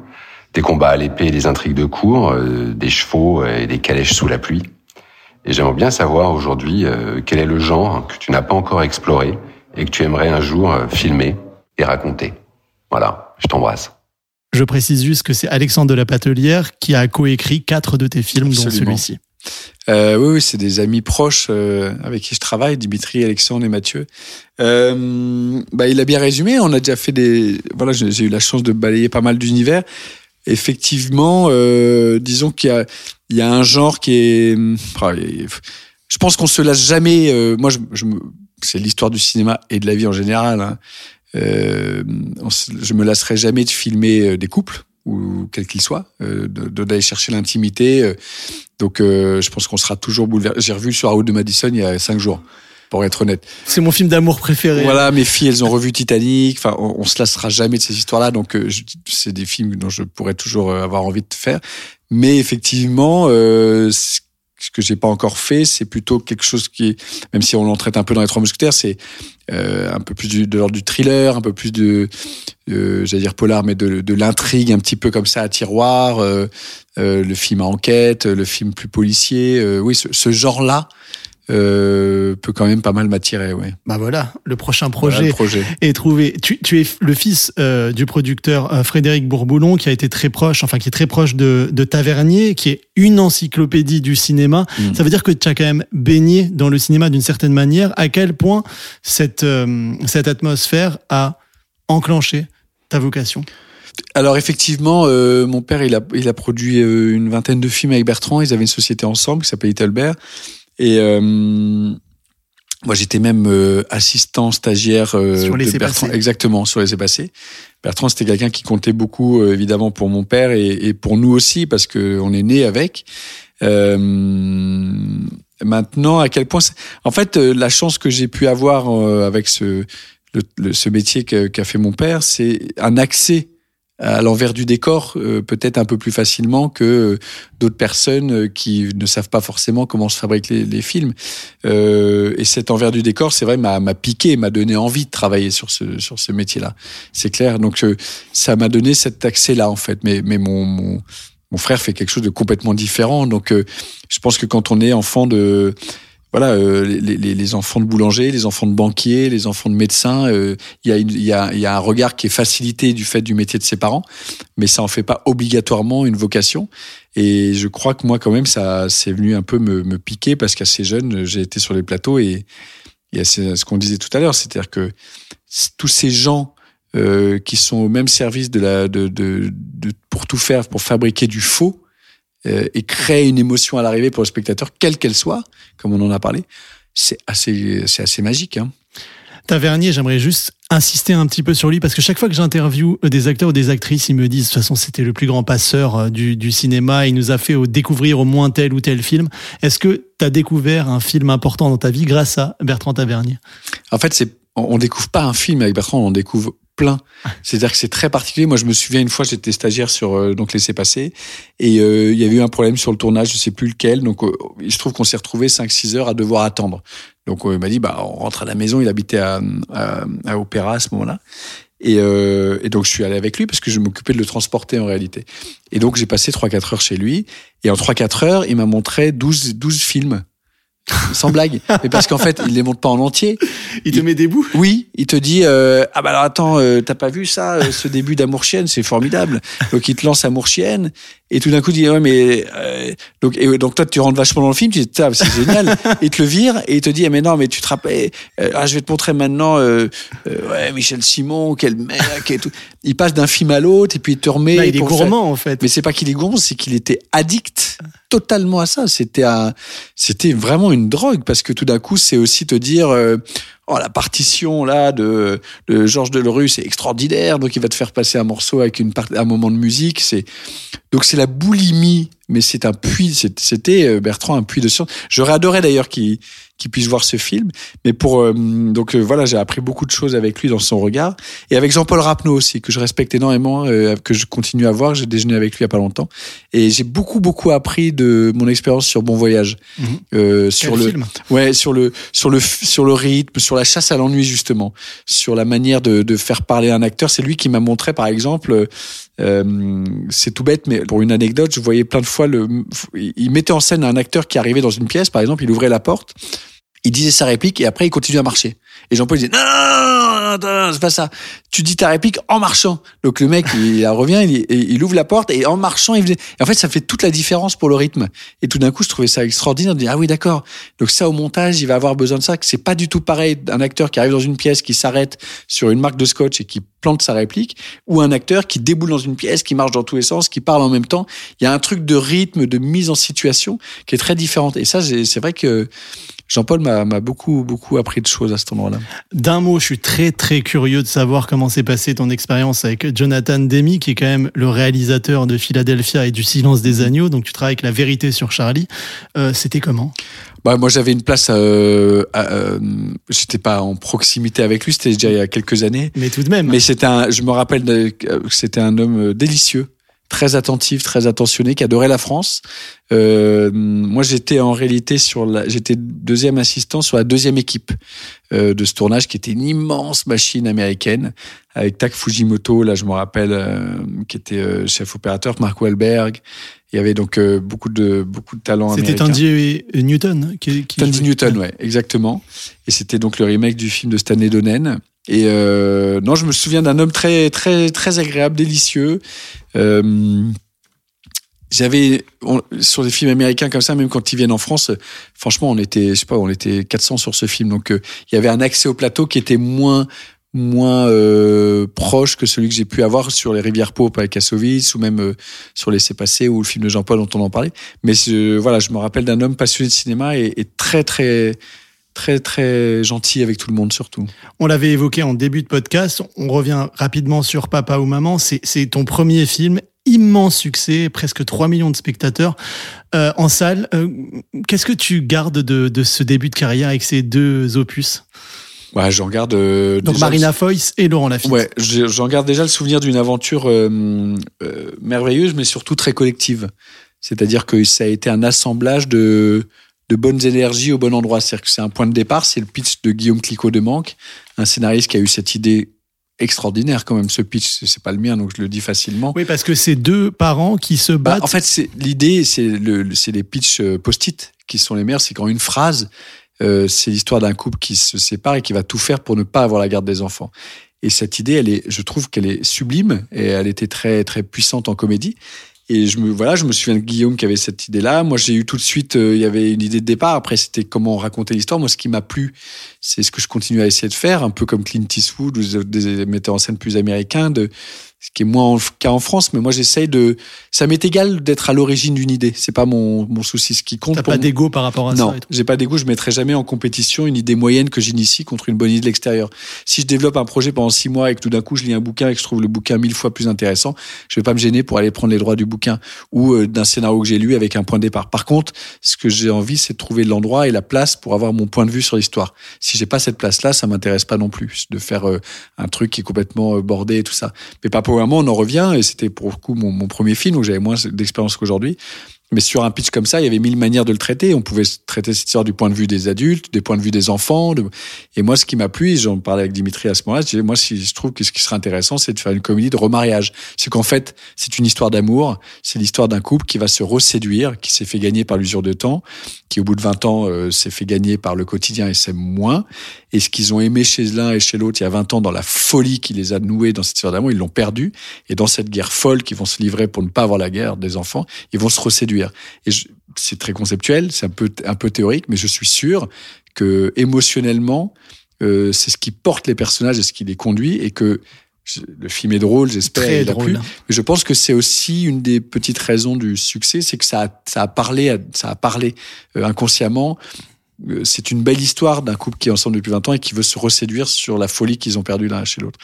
des combats à l'épée et des intrigues de cour, euh, des chevaux et des calèches sous la pluie. Et j'aimerais bien savoir aujourd'hui euh, quel est le genre que tu n'as pas encore exploré et que tu aimerais un jour euh, filmer et raconter. Voilà, je t'embrasse. Je précise juste que c'est Alexandre de la Patelière qui a coécrit quatre de tes films, dont Absolument. celui-ci. Euh, oui, oui, c'est des amis proches euh, avec qui je travaille, Dimitri, Alexandre et Mathieu. Euh, bah, il a bien résumé. On a déjà fait des. Voilà, j'ai j'ai eu la chance de balayer pas mal d'univers. Effectivement, euh, disons qu'il y a, un genre qui est. ah, il- Je pense qu'on se lasse jamais. euh, moi, c'est l'histoire du cinéma et de la vie en général. hein. Euh, je me lasserai jamais de filmer euh, des couples ou quels qu'ils soient, d'aller chercher l'intimité. donc, je pense qu'on sera toujours bouleversé. J'ai revu sur route de Madison il y a cinq jours, pour être honnête. C'est mon film d'amour préféré. Voilà, mes filles, elles ont revu Titanic. Enfin, on, on se lassera jamais de ces histoires-là. Donc, euh, c'est des films dont je pourrais toujours euh, avoir envie de faire. Mais effectivement, euh, ce que j'ai pas encore fait, c'est plutôt quelque chose qui, même si on l'en traite un peu dans les Trois Mousquetaires, c'est euh, un peu plus du, de l'ordre du thriller, un peu plus de, euh, j'allais dire polar, mais de, de l'intrigue, un petit peu comme ça à tiroir, euh, le film à enquête, le film plus policier. oui, ce, ce genre-là euh, peut quand même pas mal m'attirer. Ouais. Bah voilà, le prochain Voilà projet le projet. est trouvé. Tu, tu es le fils euh, du producteur euh, Frédéric Bourboulon, qui a été très proche, enfin qui est très proche de, de Tavernier, qui est une encyclopédie du cinéma. Mm. Ça veut dire que tu as quand même baigné dans le cinéma d'une certaine manière. À quel point cette, cette atmosphère a enclenché ta vocation? Alors effectivement, euh, mon père, il a, il a produit euh, une vingtaine de films avec Bertrand. Ils avaient une société ensemble qui s'appelait Littlebert. Et euh, moi, j'étais même euh, assistant stagiaire euh, Sur de Laissez Bertrand. Exactement, sur les passés. Bertrand, c'était quelqu'un qui comptait beaucoup, euh, évidemment, pour mon père et, et pour nous aussi, parce que on est né avec. Euh, maintenant, à quel point... En fait, euh, la chance que j'ai pu avoir euh, avec ce, le, le- ce métier qu'a fait mon père, c'est un accès à l'envers du décor euh, peut-être un peu plus facilement que d'autres personnes euh, qui ne savent pas forcément comment se fabriquent les, les films. Euh, et cet envers du décor, c'est vrai, m'a m'a piqué, m'a donné envie de travailler sur ce sur ce métier-là. C'est clair. Donc euh, ça m'a donné cet accès-là en fait. Mais mais mon, mon mon frère fait quelque chose de complètement différent. Donc euh, je pense que quand on est enfant de voilà, euh, les, les, les enfants de boulanger, les enfants de banquier, les enfants de médecins, euh, il y, y, a, y a un regard qui est facilité du fait du métier de ses parents, mais ça en fait pas obligatoirement une vocation. Et je crois que moi, quand même, ça c'est venu un peu me, me piquer parce qu'assez jeune, j'ai été sur les plateaux et, c'est ce qu'on disait tout à l'heure, c'est-à-dire que tous ces gens euh, qui sont au même service de la, de, de, de- pour tout faire, pour fabriquer du faux et créer une émotion à l'arrivée pour le spectateur, quelle qu'elle soit, comme on en a parlé, c'est assez, c'est assez magique. Hein. Tavernier, j'aimerais juste insister un petit peu sur lui parce que chaque fois que j'interviewe des acteurs ou des actrices, ils me disent de toute façon c'était le plus grand passeur euh, du, du cinéma, il nous a fait découvrir au moins tel ou tel film. Est-ce que tu as découvert un film important dans ta vie grâce à Bertrand Tavernier? En fait, c'est, on, on découvre pas un film avec Bertrand, on découvre C'est-à-dire que c'est très particulier. Moi, je me souviens une fois, j'étais stagiaire sur euh, donc passer et euh, il y avait eu un problème sur le tournage, je sais plus lequel. Donc, euh, il se trouve qu'on s'est retrouvé 5-6 heures à devoir attendre. Donc, euh, il m'a dit, bah, on rentre à la maison. Il habitait à, à, à Opéra à ce moment-là. Et, et donc, je suis allé avec lui parce que je m'occupais de le transporter en réalité. Et donc, j'ai passé 3-4 heures chez lui. Et en 3-4 heures, il m'a montré 12, 12 films. Sans blague. Mais parce qu'en fait, il les montre pas en entier. Il te met des bouts Oui, il te dit euh, ah bah alors attends, euh, t'as pas vu ça, euh, ce début d'Amour chienne, c'est formidable. Donc il te lance Amour chienne et tout d'un coup il dit ouais mais euh, donc et, donc toi tu rentres vachement dans le film, tu dis Ah, c'est génial. Et te le vire et il te dit ah, mais non mais tu te rappelles euh, ah je vais te montrer maintenant euh, euh, ouais Michel Simon quel mec et tout. Il passe d'un film à l'autre et puis il te remet. Là, il est faire- gourmand en fait. mais c'est pas qu'il est gourmand, c'est qu'il était addict totalement à ça. C'était un, c'était vraiment une drogue parce que tout d'un coup, c'est aussi te dire, euh, oh la partition là de, de Georges Delerue, c'est extraordinaire. Donc il va te faire passer un morceau avec une part, un moment de musique. C'est donc c'est la boulimie, mais c'est un puits. C'était euh, Bertrand un puits de science. J'aurais adoré d'ailleurs qu'il qu'il puisse voir ce film. Mais pour euh, donc euh, voilà, j'ai appris beaucoup de choses avec lui dans son regard et avec Jean-Paul Rapneau aussi que je respecte énormément, euh, que je continue à voir. J'ai déjeuné avec lui il y a pas longtemps et j'ai beaucoup beaucoup appris de mon expérience sur Bon Voyage, euh, sur Quel le film? Ouais sur le sur le sur le rythme, sur la chasse à l'ennui justement, sur la manière de, de faire parler un acteur. C'est lui qui m'a montré par exemple. Euh, c'est tout bête, mais pour une anecdote, je voyais plein de fois le. Il mettait en scène un acteur qui arrivait dans une pièce, par exemple, il ouvrait la porte, il disait sa réplique et après il continuait à marcher. Et Jean-Paul disait non, non, non, non, c'est pas ça. Tu dis ta réplique en marchant. Donc le mec il revient, il, ouvre la porte et en marchant il faisait. Et en fait ça fait toute la différence pour le rythme. Et tout d'un coup je trouvais ça extraordinaire de dire ah oui d'accord. Donc ça au montage il va avoir besoin de ça. C'est pas du tout pareil d'un acteur qui arrive dans une pièce qui s'arrête sur une marque de scotch et qui plante sa réplique ou un acteur qui déboule dans une pièce, qui marche dans tous les sens, qui parle en même temps. Il y a un truc de rythme, de mise en situation qui est très différente. Et ça, c'est vrai que Jean-Paul m'a beaucoup, beaucoup appris de choses à cet endroit-là. D'un mot, je suis très très curieux de savoir comment s'est passée ton expérience avec Jonathan Demi, qui est quand même le réalisateur de Philadelphia et du Silence des agneaux. Donc tu travailles avec La Vérité sur Charlie. Euh, C'était comment? Bah, moi, j'avais une place. Euh, euh, J'étais pas en proximité avec lui. C'était déjà il y a quelques années. Mais tout de même. Mais c'était un. Je me rappelle que c'était un homme euh, délicieux, très attentif, très attentionné, qui adorait la France. Euh, moi, j'étais en réalité sur la. J'étais deuxième assistant sur la deuxième équipe euh, de ce tournage, qui était une immense machine américaine avec Tak Fujimoto. Là, je me rappelle, euh, qui était euh, chef opérateur, Mark Wahlberg. Il y avait donc euh, beaucoup de beaucoup de talents C'était. Tandy Newton qui, qui Tandy. Newton, ouais, exactement. Et c'était donc le remake du film de Stanley Donen. Et euh, non, je me souviens d'un homme très, très, très agréable, délicieux. Euh, j'avais sur des films américains comme ça, même quand ils viennent en France, franchement, on était, je sais pas, on était 400 sur ce film. Donc, euh, il y avait un accès au plateau qui était moins moins euh, proche que celui que j'ai pu avoir sur les rivières Pope avec Kassovitz ou même sur Laissez passer ou le film de Jean-Paul dont on en parlait. Mais voilà, je me rappelle d'un homme passionné de cinéma et très très très très gentil avec tout le monde surtout. On l'avait évoqué en début de podcast. On revient rapidement sur Papa ou Maman. C'est ton premier film. Immense succès, presque 3 millions de spectateurs euh, en salle. Euh, Qu'est-ce que tu gardes de, de ce début de carrière avec ces deux opus? Ouais, j'en garde. euh, Donc déjà Marina le- Foïs et Laurent Lafitte. Ouais, je- j'en garde déjà le souvenir d'une aventure merveilleuse, mais surtout très collective. C'est-à-dire que ça a été un assemblage de, de bonnes énergies au bon endroit. C'est-à-dire que c'est un point de départ, c'est le pitch de Guillaume Clicquot de Manque, un scénariste qui a eu cette idée extraordinaire quand même. Ce pitch, c'est pas le mien, donc je le dis facilement. Oui, parce que c'est deux parents qui se Bah, battent. en fait, c'est l'idée, c'est le, le- c'est les pitchs euh, post-it qui sont les meilleurs. C'est quand une phrase, euh, c'est l'histoire d'un couple qui se sépare et qui va tout faire pour ne pas avoir la garde des enfants. Et cette idée, elle est, je trouve qu'elle est sublime et elle était très très puissante en comédie. Et je me voilà, je me souviens de Guillaume qui avait cette idée-là. Moi, j'ai eu tout de suite, euh, il y avait une idée de départ. Après, c'était comment raconter l'histoire. Moi, ce qui m'a plu, c'est ce que je continue à essayer de faire, un peu comme Clint Eastwood ou des metteurs en scène plus américains, de ce qui est moins en- qu'à en France, mais moi j'essaye de. Ça m'est égal d'être à l'origine d'une idée. C'est pas mon, mon souci. Ce qui compte. T'as pas d'ego par rapport à non, ça tout. j'ai pas d'égo. Je mettrai jamais en compétition une idée moyenne que j'initie contre une bonne idée de l'extérieur. Si je développe un projet pendant six mois et que tout d'un coup je lis un bouquin et que je trouve le bouquin mille fois plus intéressant, je vais pas me gêner pour aller prendre les droits du bouquin ou euh, d'un scénario que j'ai lu avec un point de départ. Par contre, ce que j'ai envie, c'est de trouver l'endroit et la place pour avoir mon point de vue sur l'histoire. Si j'ai pas cette place-là, ça m'intéresse pas non plus de faire euh, un truc qui est complètement euh, bordé et tout ça. Mais pas moment, on en revient et c'était pour le coup mon premier film où j'avais moins d'expérience qu'aujourd'hui. Mais sur un pitch comme ça, il y avait mille manières de le traiter. On pouvait traiter cette histoire du point de vue des adultes, des points de vue des enfants. Et moi, ce qui m'a plu, j'en parlais avec Dimitri à ce moment-là, je disais, moi, si je trouve que ce qui serait intéressant, c'est de faire une comédie de remariage. C'est qu'en fait, c'est une histoire d'amour. C'est l'histoire d'un couple qui va se reséduire, qui s'est fait gagner par l'usure de temps, qui au bout de 20 ans euh, s'est fait gagner par le quotidien et s'aime moins. Et ce qu'ils ont aimé chez l'un et chez l'autre il y a 20 ans dans la folie qui les a noués dans cette histoire d'amour, ils l'ont perdu. Et dans cette guerre folle qu'ils vont se livrer pour ne pas avoir la guerre des enfants, ils vont se reséduire. Et c'est très conceptuel, c'est un peu, un peu théorique, mais je suis sûr que émotionnellement, euh, c'est ce qui porte les personnages et ce qui les conduit et que le film est drôle, j'espère. Très il a drôle. plu. Mais je pense que c'est aussi une des petites raisons du succès, c'est que ça a, ça a parlé, ça a parlé euh, inconsciemment. Euh, C'est une belle histoire d'un couple qui est ensemble depuis 20 ans et qui veut se reséduire sur la folie qu'ils ont perdue l'un chez l'autre.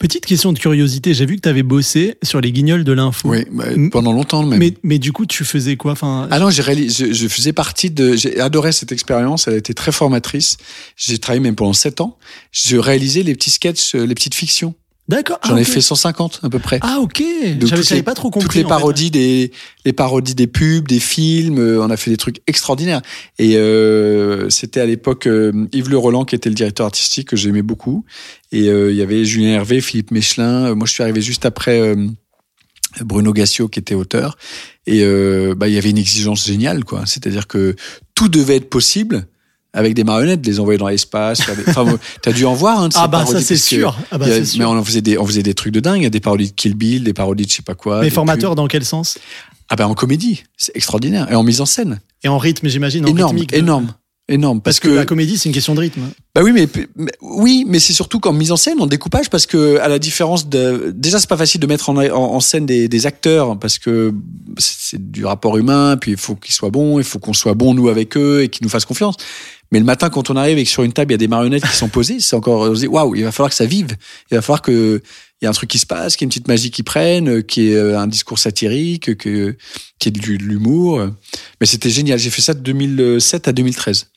Petite question de curiosité, j'ai vu que tu avais bossé sur les guignols de l'info. Oui, bah, pendant longtemps même. Mais, mais du coup, tu faisais quoi enfin, Ah non, j'ai réalisé, je, je faisais partie de, j'ai adoré cette expérience, elle a été très formatrice. J'ai travaillé même pendant sept ans. Je réalisais les petits sketchs, euh, les petites fictions. D'accord. J'en ah, ai ok. fait 150 à peu près. Ah ok. Donc, J'avais pas trop compris. Toutes les en fait. parodies des, les parodies des pubs, des films, euh, on a fait des trucs extraordinaires. Et euh, c'était à l'époque euh, Yves Le Roland qui était le directeur artistique que j'aimais beaucoup. Et euh, il y avait Julien Hervé, Philippe Mechelin. Euh, Moi, je suis arrivé juste après euh, Bruno Gassio qui était auteur. Et euh, bah, il y avait une exigence géniale, quoi. C'est-à-dire que tout devait être possible avec des marionnettes, les envoyer dans l'espace. Enfin, t'as dû en voir, hein, de ces Ah bah ça c'est sûr. Ah bah, a- mais on faisait des, on faisait des trucs de dingue. Il y a des parodies de Kill Bill, des parodies de je sais pas quoi. Mais des formateur dans quel sens? Ah ben en comédie, c'est extraordinaire et en mise en scène, Et en rythme, j'imagine. en énorme, rythmique énorme, énorme. Parce que, la comédie, c'est une question de rythme. bah oui, mais, mais- oui, mais c'est surtout qu'en mise en scène, en découpage, parce que à la différence de, déjà c'est pas facile de mettre en, en, en scène des, des acteurs parce que c'est du rapport humain, puis il faut qu'ils soient bons, il faut qu'on soit bons nous avec eux et qu'ils nous fassent confiance. Mais le matin, quand on arrive et que sur une table il y a des marionnettes qui sont posées, c'est encore, on se dit waouh, il va falloir que ça vive, il va falloir que il y a un truc qui se passe, qu'il y ait une petite magie qui prenne, euh, qu'il y ait euh, un discours satirique, que qu'il y ait de l'humour. Mais c'était génial. J'ai fait ça de 2007 à 2013.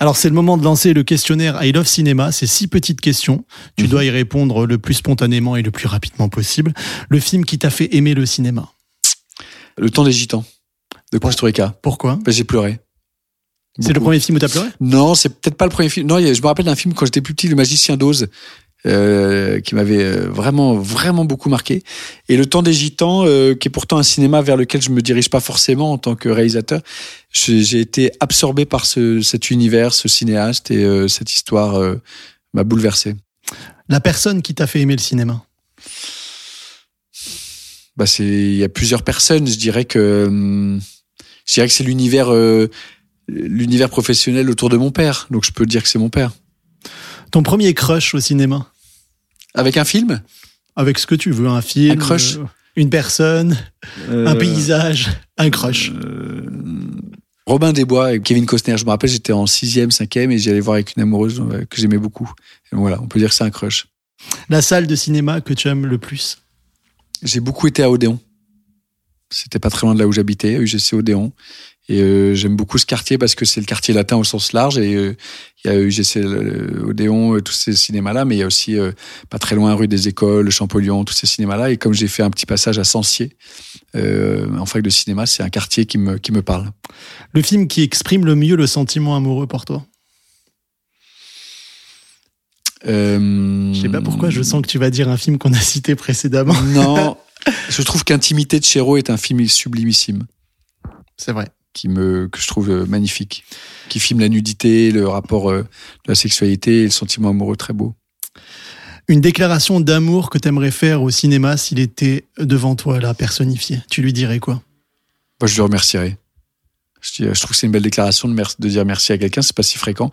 Alors, c'est le moment de lancer le questionnaire I Love Cinéma. C'est six petites questions. Tu Mhm. dois y répondre le plus spontanément et le plus rapidement possible. Le film qui t'a fait aimer le cinéma? Le temps des gitans de Kusturica. Pourquoi? Ben, j'ai pleuré. C'est le premier film où t'as pleuré? Non, c'est peut-être pas le premier film. Non, je me rappelle d'un film quand j'étais plus petit, Le Magicien d'Oz, euh, qui m'avait euh, vraiment, vraiment beaucoup marqué. Et Le Temps des Gitans, euh, qui est pourtant un cinéma vers lequel je me dirige pas forcément en tant que réalisateur. J'ai été absorbé par ce, cet univers, ce cinéaste et euh, cette histoire euh, m'a bouleversé. La personne qui t'a fait aimer le cinéma? Bah, c'est, il y a plusieurs personnes. Je dirais que, hum, je dirais que c'est l'univers, euh, l'univers professionnel autour de mon père. Donc je peux dire que c'est mon père. Ton premier crush au cinéma? Avec un film? Avec ce que tu veux, un film, Un crush? euh, une personne, un Euh, paysage, un crush. euh, Robin des Bois et Kevin Costner. Je me rappelle, j'étais en sixième, cinquième et j'y allais voir avec une amoureuse que j'aimais beaucoup. Et voilà, on peut dire que c'est un crush. La salle de cinéma que tu aimes le plus? J'ai beaucoup été à Odéon. C'était pas très loin de là où j'habitais, UGC Odéon. Et euh, j'aime beaucoup ce quartier parce que c'est le quartier latin au sens large. Et euh, il y a UGC euh, Odéon, euh, tous ces cinémas-là, mais il y a aussi pas très loin rue des Écoles, Champollion, tous ces cinémas-là. Et comme j'ai fait un petit passage à Sancier en fac de cinéma, c'est un quartier qui me, qui me parle. Le film qui exprime le mieux le sentiment amoureux pour toi? Je sais pas pourquoi, je sens que tu vas dire un film qu'on a cité précédemment. Non, je trouve qu'Intimité de Chéreau est un film sublimissime C'est vrai. qui me que je trouve euh, magnifique, qui filme la nudité, le rapport euh, de la sexualité et le sentiment amoureux très beau. Une déclaration d'amour que t'aimerais faire au cinéma s'il était devant toi, là, personnifié. Tu lui dirais quoi? Moi, je le remercierai. Je, dis- je trouve que c'est une belle déclaration de, dire merci à quelqu'un, c'est pas si fréquent.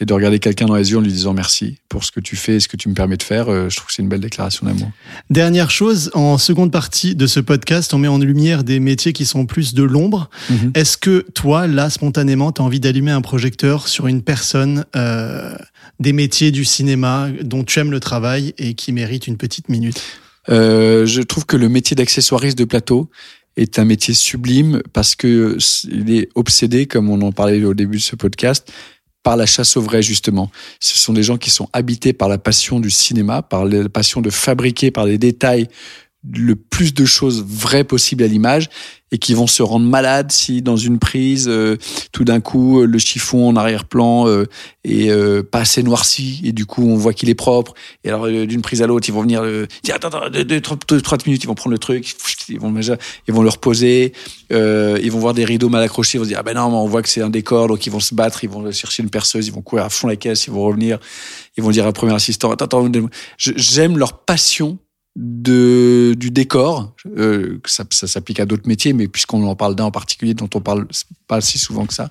Et de regarder quelqu'un dans les yeux en lui disant merci pour ce que tu fais et ce que tu me permets de faire, euh, je trouve que c'est une belle déclaration d'amour. Dernière chose, en seconde partie de ce podcast, on met en lumière des métiers qui sont plus de l'ombre. Mhm. Est-ce que toi, là, spontanément, tu as envie d'allumer un projecteur sur une personne euh, des métiers du cinéma dont tu aimes le travail et qui mérite une petite minute? Euh, je trouve que le métier d'accessoiriste de plateau est un métier sublime parce que il est obsédé, comme on en parlait au début de ce podcast, par la chasse au vrai justement. Ce sont des gens qui sont habités par la passion du cinéma, par la passion de fabriquer par les détails le plus de choses vraies possibles à l'image et qui vont se rendre malades si dans une prise euh, tout d'un coup euh, le chiffon en arrière-plan euh, est euh, pas assez noirci et du coup on voit qu'il est propre et alors euh, d'une prise à l'autre ils vont venir euh, dire attends attends deux, trois, trois minutes ils vont prendre le truc ils vont ils vont le reposer euh, ils vont voir des rideaux mal accrochés ils vont se dire ah ben non mais on voit que c'est un décor donc ils vont se battre ils vont chercher une perceuse ils vont courir à fond la caisse ils vont revenir ils vont dire à un premier assistant attends attends j'aime leur passion de du décor euh, ça, ça s'applique à d'autres métiers mais puisqu'on en parle d'un en particulier dont on parle pas si souvent que ça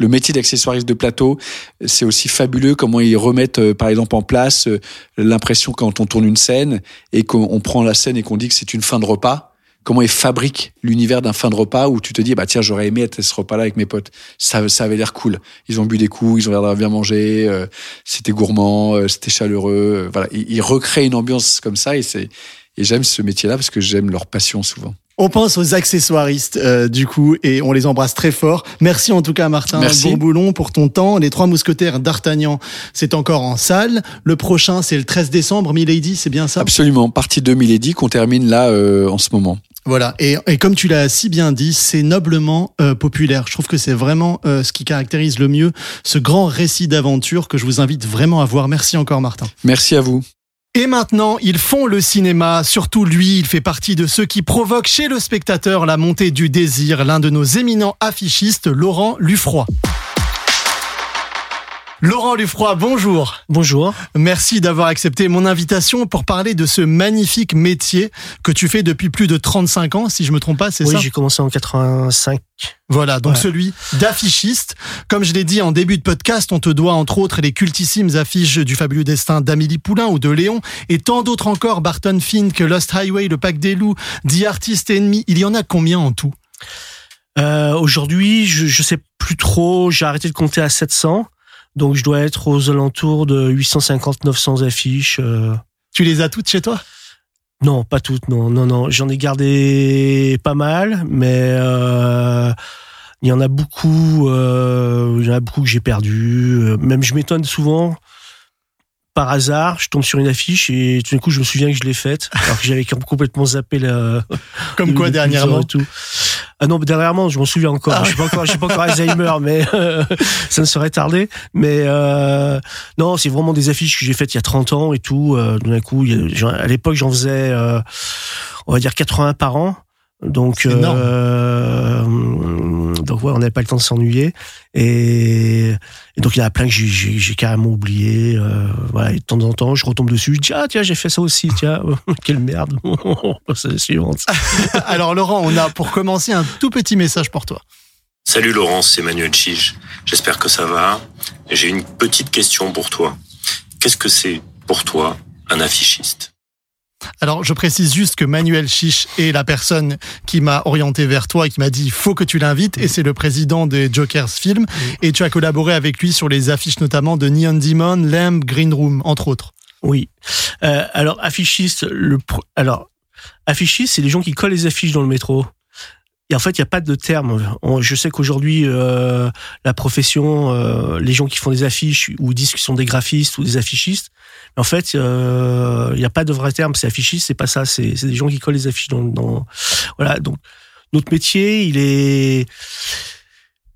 le métier d'accessoiriste de plateau c'est aussi fabuleux comment ils remettent euh, par exemple en place euh, l'impression quand on tourne une scène et qu'on on prend la scène et qu'on dit que c'est une fin de repas comment ils fabriquent l'univers d'un fin de repas où tu te dis bah tiens j'aurais aimé être à ce repas là avec mes potes ça ça avait l'air cool ils ont bu des coups ils ont l'air d'avoir bien mangé euh, c'était gourmand euh, c'était chaleureux euh, voilà ils, ils recréent une ambiance comme ça et c'est et j'aime ce métier là parce que j'aime leur passion souvent On pense aux accessoiristes, euh, du coup, et on les embrasse très fort. Merci en tout cas, Martin Merci. Bourboulon, pour ton temps. Les Trois Mousquetaires d'Artagnan, c'est encore en salle. Le prochain, c'est le 13 décembre, Milady, c'est bien ça? Absolument partie 2 Milady qu'on termine là euh, en ce moment Voilà, et, et comme tu l'as si bien dit, c'est noblement euh, populaire. Je trouve que c'est vraiment euh, ce qui caractérise le mieux ce grand récit d'aventure que je vous invite vraiment à voir. Merci encore, Martin. merci à vous Et maintenant, ils font le cinéma. Surtout lui, il fait partie de ceux qui provoquent chez le spectateur la montée du désir. L'un de nos éminents affichistes, Laurent Lufroy. Laurent Lufroy, bonjour. Bonjour. Merci d'avoir accepté mon invitation pour parler de ce magnifique métier que tu fais depuis plus de 35 ans, si je me trompe pas, c'est Oui, ça j'ai commencé en 85. Voilà, donc Ouais. celui d'affichiste. Comme je l'ai dit en début de podcast, on te doit entre autres les cultissimes affiches du fabuleux destin d'Amélie Poulain ou de Léon et tant d'autres encore, Barton Fink, Lost Highway, Le Pack des Loups, The Artist Enemy. Il y en a combien en tout? Euh, Aujourd'hui, je, je sais plus trop. J'ai arrêté de compter à 700. Donc, je dois être aux alentours de 850-900 affiches. euh. Tu les as toutes chez toi? Non, pas toutes. Non, non, non. J'en ai gardé pas mal, mais euh, il y en a beaucoup. Euh, il y en a beaucoup que j'ai perdu. Même, je m'étonne souvent. Par hasard, je tombe sur une affiche et tout d'un coup, je me souviens que je l'ai faite, alors que j'avais complètement zappé la, Comme quoi dernièrement et tout. Ah non, dernièrement, je m'en souviens encore. Ah Je suis pas encore, je suis pas encore Alzheimer, mais euh, ça ne serait tardé. Mais euh, non, c'est vraiment des affiches que j'ai faites il y a 30 ans et tout. Euh, D'un coup, à l'époque, j'en faisais, euh, on va dire 80 par an. Donc, euh, donc ouais, on n'avait pas le temps de s'ennuyer. Et, et donc il y en a plein que j'ai- j'ai j'ai carrément oublié. Euh, voilà, et de temps en temps, je retombe dessus. Je dis ah tiens, j'ai fait ça aussi. Tiens, quelle merde. C'est la suivante. Alors Laurent, on a pour commencer un tout petit message pour toi. Salut Laurence, c'est Manuel Chiche. J'espère que ça va. J'ai une petite question pour toi. Qu'est-ce que c'est pour toi un affichiste? Alors, je précise juste que Manuel Chiche est la personne qui m'a orienté vers toi et qui m'a dit il faut que tu l'invites et c'est le président des Jokers Film et tu as collaboré avec lui sur les affiches notamment de Neon Demon, Lamb, Green Room entre autres. Oui. Euh, alors, affichiste, le, pr- alors, affichiste, c'est les gens qui collent les affiches dans le métro. Et en fait, il n'y a pas de terme. On- Je sais qu'aujourd'hui, euh, la profession, euh, les gens qui font des affiches ou disent qu'ils sont des graphistes ou des affichistes, mais en fait, euh, il n'y a pas de vrai terme. C'est affichiste, c'est pas ça. C'est des gens qui collent les affiches dans. Voilà. Donc, notre métier, il est.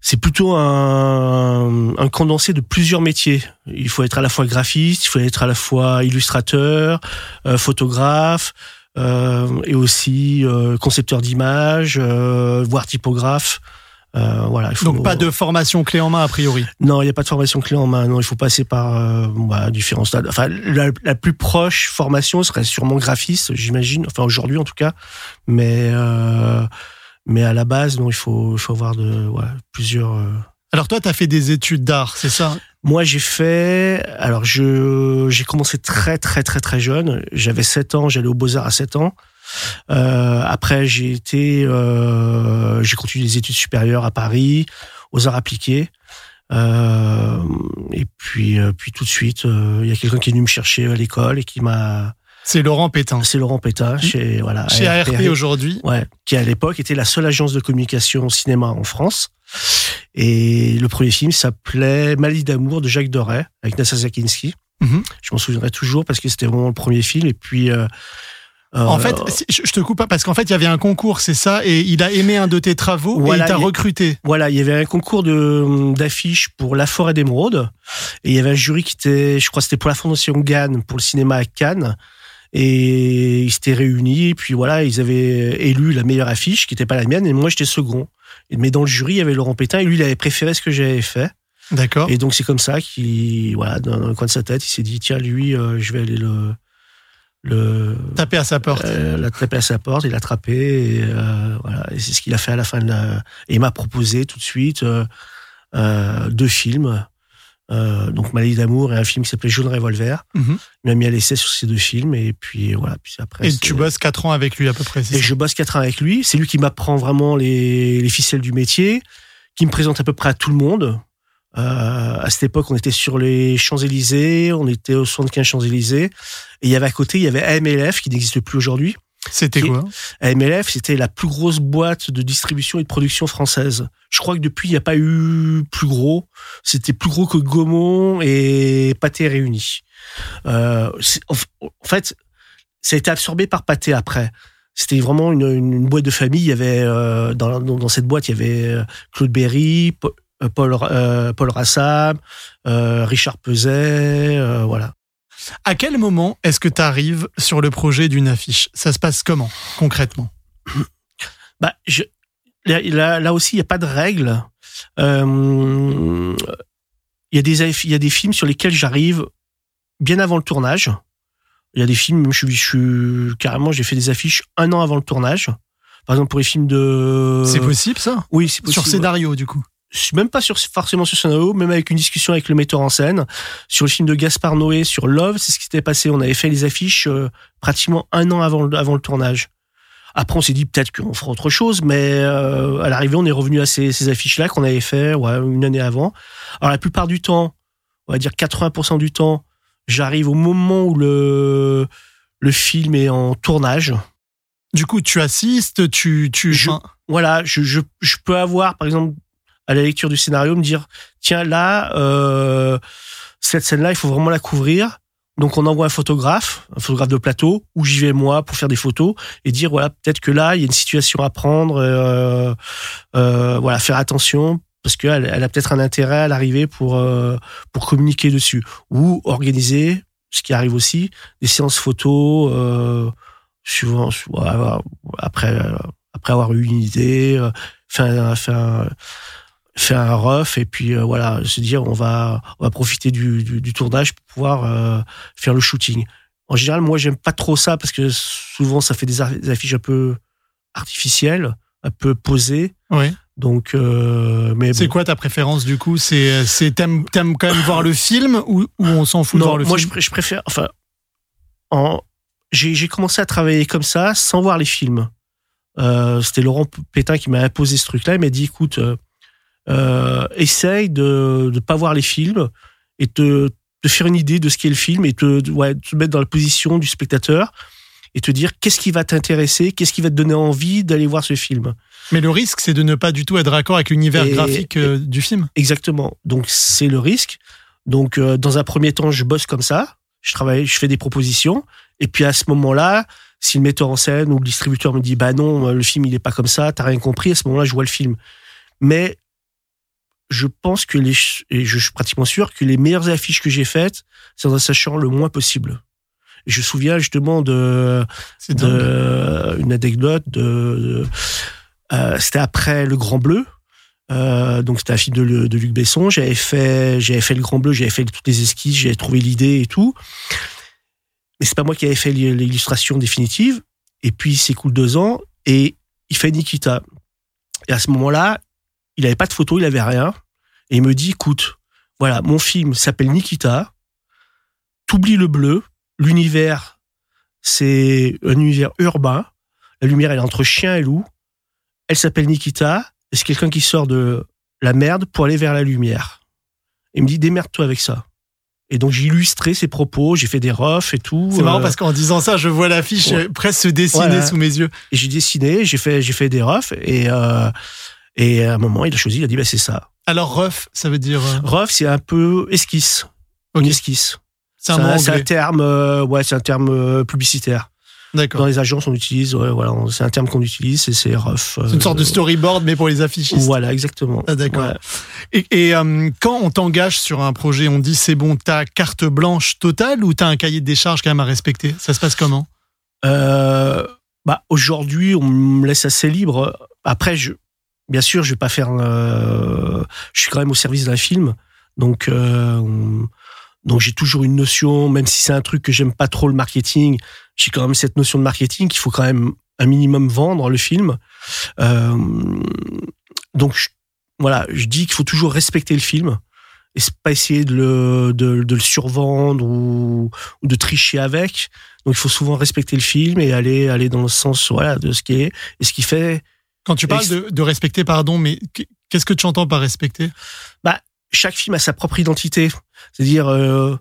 C'est plutôt un, condensé de plusieurs métiers. Il faut être à la fois graphiste, il faut être à la fois illustrateur, euh, photographe, euh, et aussi euh, concepteur d'images, euh, voire typographe. Euh, voilà, il faut, Donc pas de formation clé en main a priori. Non, il n'y a pas de formation clé en main. Non, il faut passer par euh, bah, différents stades. Enfin, la, la plus proche formation serait sûrement graphiste, j'imagine. Enfin, aujourd'hui en tout cas. Mais euh, Mais à la base, non, il faut, il faut avoir de, ouais, plusieurs. euh, Alors toi, tu as fait des études d'art, c'est ça? Moi, j'ai fait. Alors, je j'ai commencé très, très, très, très jeune. J'avais 7 ans, j'allais aux Beaux-Arts à 7 ans. Euh, après, j'ai été. Euh, j'ai continué les études supérieures à Paris, aux arts appliqués. Euh, et puis, euh, puis tout de suite, euh, il y a quelqu'un qui est venu me chercher à l'école et qui m'a. C'est Laurent Pétain. C'est Laurent Pétain chez voilà Chez ARP aujourd'hui. Ouais, qui à l'époque était la seule agence de communication cinéma en France. Et le premier film s'appelait Maladie d'amour de Jacques Doré avec Nassa Zakinski. Mhm. Je m'en souviendrai toujours parce que c'était vraiment le premier film. Et puis. Euh, En fait, je te coupe pas parce qu'en fait, il y avait un concours, c'est ça, et il a aimé un de tes travaux Voilà, et il t'a recruté. Voilà, il y avait un concours de d'affiches pour La Forêt d'Émeraude et il y avait un jury qui était, je crois, c'était pour la Fondation Cannes pour le cinéma à Cannes et ils s'étaient réunis et puis voilà, ils avaient élu la meilleure affiche qui n'était pas la mienne et moi j'étais second. Mais dans le jury, il y avait Laurent Pétain et lui, il avait préféré ce que j'avais fait. D'accord. Et donc c'est comme ça qu'il, voilà, dans, dans le coin de sa tête, il s'est dit tiens lui, euh, je vais aller le le Taper à sa porte. euh, l'a tapé à sa porte, il l'a attrapé, et euh, voilà, et c'est ce qu'il a fait à la fin de la. Et il m'a proposé tout de suite euh, euh, deux films, euh, donc Maladie d'amour et un film qui s'appelait Jaune Revolver. Mhm. Il m'a mis à l'essai sur ces deux films, et puis voilà, puis après. Et tu bosses 4 ans avec lui à peu près. et je bosse quatre ans avec lui. C'est lui qui m'apprend vraiment les, les ficelles du métier, qui me présente à peu près à tout le monde. Euh, à cette époque, on était sur les Champs-Élysées, on était au 75 Champs-Élysées. Et il y avait à côté, il y avait AMLF, qui n'existe plus aujourd'hui. C'était quoi? AMLF, c'était la plus grosse boîte de distribution et de production française. Je crois que depuis, il n'y a pas eu plus gros. C'était plus gros que Gaumont et Pathé réunis. Euh, en fait, ça a été absorbé par Pathé après. C'était vraiment une, une- une boîte de famille. Il y avait euh, dans, cette boîte, il y avait euh, Claude Berry, Paul, euh, Paul Rassam, euh, Richard Peset, euh, voilà. À quel moment est-ce que tu arrives sur le projet d'une affiche? Ça se passe comment, concrètement? Bah, je, là, là, aussi, il n'y a pas de règle. Euh, Il y, a des, aff- il y a des films sur lesquels j'arrive bien avant le tournage. Il y a des films, même je suis, je suis carrément, j'ai fait des affiches un an avant le tournage. Par exemple, pour les films de. C'est possible ça? Oui, c'est possible. Sur scénario, du coup. Même pas sur, forcément sur scénario, même avec une discussion avec le metteur en scène. Sur le film de Gaspard Noé, sur Love, c'est ce qui s'était passé. On avait fait les affiches euh, pratiquement un an avant, le- avant le tournage. Après, on s'est dit peut-être qu'on fera autre chose, mais euh, à l'arrivée, on est revenu à ces, ces affiches-là qu'on avait fait ouais, une année avant. Alors, la plupart du temps, on va dire 80% du temps, j'arrive au moment où le, le film est en tournage. Du coup, tu assistes, tu. tu Je- voilà, je, je, je peux avoir, par exemple, à la lecture du scénario, me dire, tiens, là, euh, cette scène-là, il faut vraiment la couvrir. Donc, on envoie un photographe, un photographe de plateau, où j'y vais moi pour faire des photos et dire, voilà, peut-être que là, il y a une situation à prendre, euh, euh, voilà, faire attention parce qu'elle elle a peut-être un intérêt à l'arrivée pour euh, pour communiquer dessus ou organiser, ce qui arrive aussi, des séances photos. Euh, suivant après euh, après avoir eu une idée euh, faire faire faire un rough et puis euh, voilà se dire on va on va profiter du, du, du tournage pour pouvoir euh, faire le shooting en général moi j'aime pas trop ça parce que souvent ça fait des, affiches un peu artificielles un peu posées ouais. donc euh, mais C'est bon. quoi ta préférence, du coup? C'est c'est- t'aimes t'aimes quand même voir le film ou, ou on s'en fout de voir le moi film? pr- je préfère enfin en j'ai j'ai commencé à travailler comme ça sans voir les films euh, c'était Laurent Pétain qui m'a imposé ce truc-là. Il m'a dit, écoute, euh, essaye de ne pas voir les films et te, te faire une idée de ce qu'est le film et te, ouais, te mettre dans la position du spectateur et te dire qu'est-ce qui va t'intéresser, qu'est-ce qui va te donner envie d'aller voir ce film. Mais le risque, c'est de ne pas du tout être d'accord avec l'univers graphique euh, du film. Exactement. Donc c'est le risque. Donc euh, dans un premier temps, je bosse comme ça. Je travaille, je fais des propositions. Et puis à ce moment-là, si le metteur en scène ou le distributeur me dit bah non, le film il est pas comme ça, t'as rien compris, à ce moment-là, je vois le film. Mais je pense que les et je suis pratiquement sûr que les meilleures affiches que j'ai faites, c'est en sachant le moins possible. Et je me souviens justement de, de une anecdote de, de- euh, c'était après le Grand Bleu. Euh, donc c'était un film de, de Luc Besson. J'avais fait, j'avais fait le Grand Bleu, j'avais fait toutes les esquisses, j'avais trouvé l'idée et tout. Mais c'est pas moi qui avais fait l'illustration définitive. Et puis il s'écoule deux ans et il fait Nikita. Et à ce moment-là, il avait pas de photo, il avait rien. Et il me dit, écoute, voilà, mon film s'appelle Nikita. T'oublies le bleu. L'univers, c'est un univers urbain. La lumière, elle est entre chien et loup. Elle s'appelle Nikita. Et c'est quelqu'un qui sort de la merde pour aller vers la lumière. Et il me dit, démerde-toi avec ça. Et donc j'ai illustré ses propos, j'ai fait des refs et tout. C'est marrant Euh, parce qu'en disant ça, je vois l'affiche Ouais. presque se dessiner Voilà. sous mes yeux. Et j'ai dessiné, j'ai fait, j'ai fait des refs et euh, et à un moment il a choisi, il a dit bah c'est ça. Alors, rough, ça veut dire. euh, Ref c'est un peu esquisse, une esquisse. C'est un terme, euh, ouais c'est un terme euh, publicitaire. Dans D'accord. les agences on utilise, ouais, voilà, c'est un terme qu'on utilise et c'est ref. C'est une sorte de storyboard, mais pour les affichistes. Voilà exactement. Ah, d'accord. Ouais. Et, et, euh, quand on t'engage sur un projet, on dit c'est bon, t'as carte blanche totale ou t'as un cahier de décharges quand même à respecter? Ça se passe comment? Euh, bah aujourd'hui, on me laisse assez libre. Après, je, bien sûr, je vais pas faire. euh, je suis quand même au service d'un film, donc euh, on- donc j'ai toujours une notion, même si c'est un truc que j'aime pas trop le marketing, j'ai quand même cette notion de marketing qu'il faut quand même un minimum vendre le film. Euh, donc voilà, je dis qu'il faut toujours respecter le film et pas essayer de le, de, de le survendre ou, ou de tricher avec. Donc il faut souvent respecter le film et aller aller dans le sens voilà de ce qui est et ce qui fait. Quand tu parles de, de respecter, pardon, mais qu'est-ce que tu entends par respecter? Bah chaque film a sa propre identité. C'est-à-dire euh,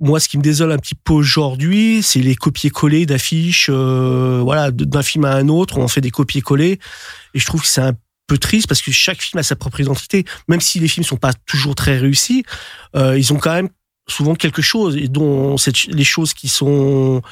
moi ce qui me désole un petit peu aujourd'hui, c'est les copier-coller d'affiches euh, voilà d'un film à un autre, on fait des copier-coller et je trouve que c'est un peu triste parce que chaque film a sa propre identité. Même si les films sont pas toujours très réussis, euh, ils ont quand même souvent quelque chose et dont cette- les choses qui sont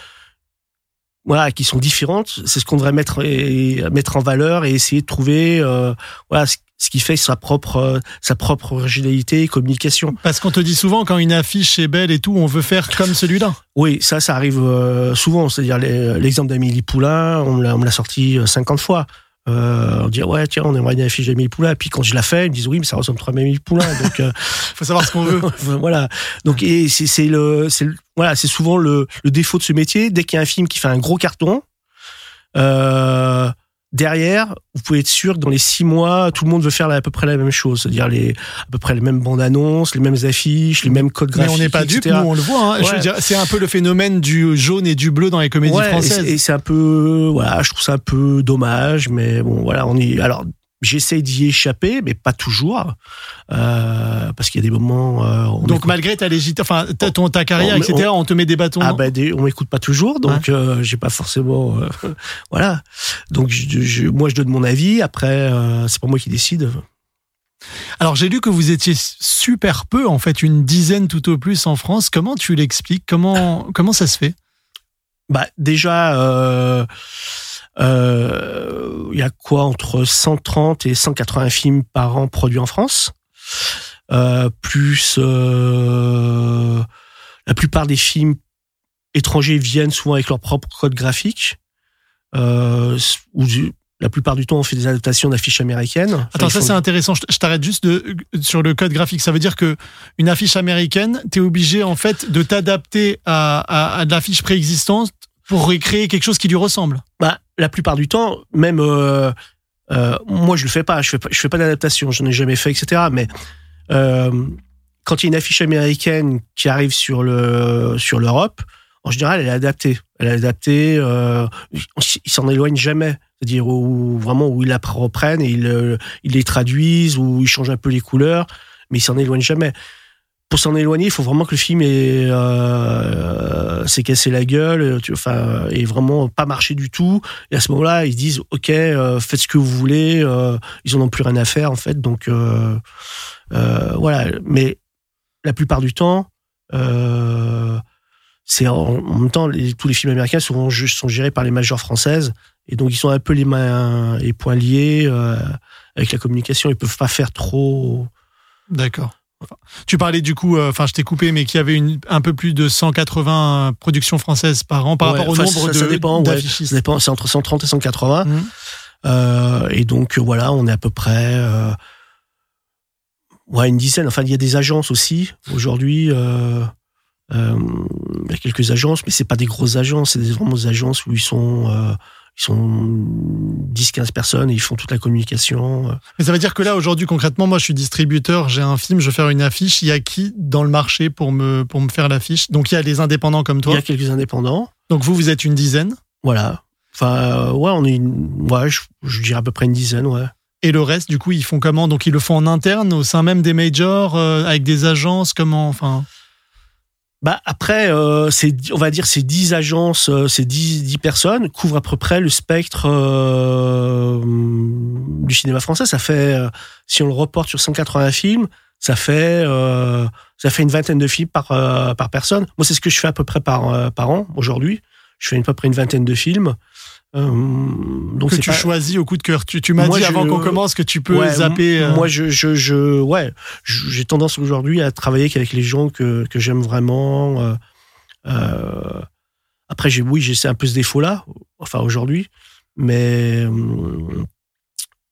voilà qui sont différentes. C'est ce qu'on devrait mettre et mettre en valeur et essayer de trouver euh, voilà ce, ce qui fait sa propre euh, sa propre originalité et communication. Parce qu'on te dit souvent quand une affiche est belle et tout, on veut faire comme celui-là. oui ça ça arrive euh, souvent. C'est-à-dire l'exemple d'Amélie Poulain on l'a on l'a sorti euh, 50 fois euh, on dit ouais tiens on aimerait une affiche d'Amélie Poulain. Puis quand je la fais ils me disent oui mais ça ressemble trop à Amélie Poulain. Donc euh, faut savoir ce qu'on veut. Voilà. Donc et c'est le- voilà c'est souvent le, le défaut de ce métier. Dès qu'il y a un film qui fait un gros carton euh, derrière vous pouvez être sûr que dans les six mois tout le monde veut faire à peu près la même chose c'est-à-dire les à peu près les mêmes bandes annonces les mêmes affiches les mêmes codes Mais graphiques on n'est pas dupes, nous on le voit. hein. Ouais. c'est un peu le phénomène du jaune et du bleu dans les comédies Ouais, françaises. Et c'est un peu, voilà, je trouve ça un peu dommage, mais bon, voilà, on y. Alors, j'essaie d'y échapper, mais pas toujours, euh, parce qu'il y a des moments. euh, on Donc malgré ta légitime, enfin ta, ton- ta carrière, on- etc., on, te met des bâtons. ah ben, des- on m'écoute pas toujours, donc euh, j'ai pas forcément, euh, voilà. Donc je, je- moi, je donne mon avis. Après, euh, c'est pas moi qui décide. Alors j'ai lu que vous étiez super peu, en fait, une dizaine tout au plus en France. Comment tu l'expliques? Comment comment ça se fait? Bah déjà, euh, il y a quoi entre 130 et 180 films par an produits en France, euh, plus euh, la plupart des films étrangers viennent souvent avec leur propre code graphique. Euh, la plupart du temps, on fait des adaptations d'affiches américaines. Attends, ça font- c'est intéressant. Je je t'arrête juste de, sur le code graphique. Ça veut dire que une affiche américaine, t'es obligé en fait de t'adapter à, à, à de l'affiche préexistante pour recréer quelque chose qui lui ressemble. Bah, la plupart du temps, même euh, euh, moi, je le fais pas. Je fais pas, fais pas d'adaptation. Je n'ai jamais fait, etc. Mais euh, quand il y a une affiche américaine qui arrive sur le sur l'Europe, en général, elle est adaptée. Elle est adaptée. Ils s'en éloignent jamais. C'est-à-dire où vraiment où ils la reprennent et ils, ils les traduisent ou ils changent un peu les couleurs, mais ils s'en éloignent jamais pour s'en éloigner, il faut vraiment que le film ait, euh, s'est cassé la gueule, tu, enfin, et vraiment pas marché du tout. Et à ce moment-là, ils disent, ok, euh, faites ce que vous voulez. euh, ils en ont plus rien à faire en fait. Donc euh, euh, voilà. Mais la plupart du temps, euh, c'est en, même temps tous les films américains souvent sont gérés par les majors françaises et donc ils sont un peu les mains et poings liés euh, avec la communication. Ils peuvent pas faire trop. D'accord. Enfin, tu parlais du coup, euh, enfin je t'ai coupé, mais qu'il y avait une, un peu plus de 180 productions françaises par an par Ouais, rapport au nombre ça, de ça dépend, ouais. Ça dépend, c'est entre 130 et 180. Mhm. Euh, et donc euh, voilà, on est à peu près euh, ouais une dizaine. Enfin, il y a des agences aussi aujourd'hui. Euh, euh, il y a quelques agences, mais c'est pas des grosses agences, c'est des vraiment des agences où ils sont euh, ils sont 10-15 personnes et ils font toute la communication. Mais ça veut dire que là, aujourd'hui, concrètement, moi, je suis distributeur, j'ai un film, je veux faire une affiche. Il y a qui dans le marché pour me, pour me faire l'affiche? Donc, il y a les indépendants comme toi? Il y a quelques indépendants. Donc, vous, vous êtes une dizaine? Voilà. Enfin, euh, ouais, on est une, ouais, je, je dirais à peu près une dizaine, ouais. Et le reste, du coup, ils font comment? Donc, ils le font en interne, au sein même des majors, euh, avec des agences, comment Enfin? Bah après, euh, on va dire, ces 10 agences, ces 10, 10 personnes couvrent à peu près le spectre euh, du cinéma français. Ça fait, euh, si on le reporte sur 180 films, ça fait, euh, ça fait une vingtaine de films par, euh, par personne. Moi, c'est ce que je fais à peu près par, par an aujourd'hui. Je fais à peu près une vingtaine de films. Euh, donc que tu pas- choisis au coup de cœur. Tu, tu m'as dit je- avant qu'on commence que tu peux Ouais, zapper. euh, Moi, je, je, je, ouais, j'ai tendance aujourd'hui à travailler qu'avec les gens que, que j'aime vraiment. euh, après, j'ai, oui, j'ai un peu ce défaut-là, enfin aujourd'hui, mais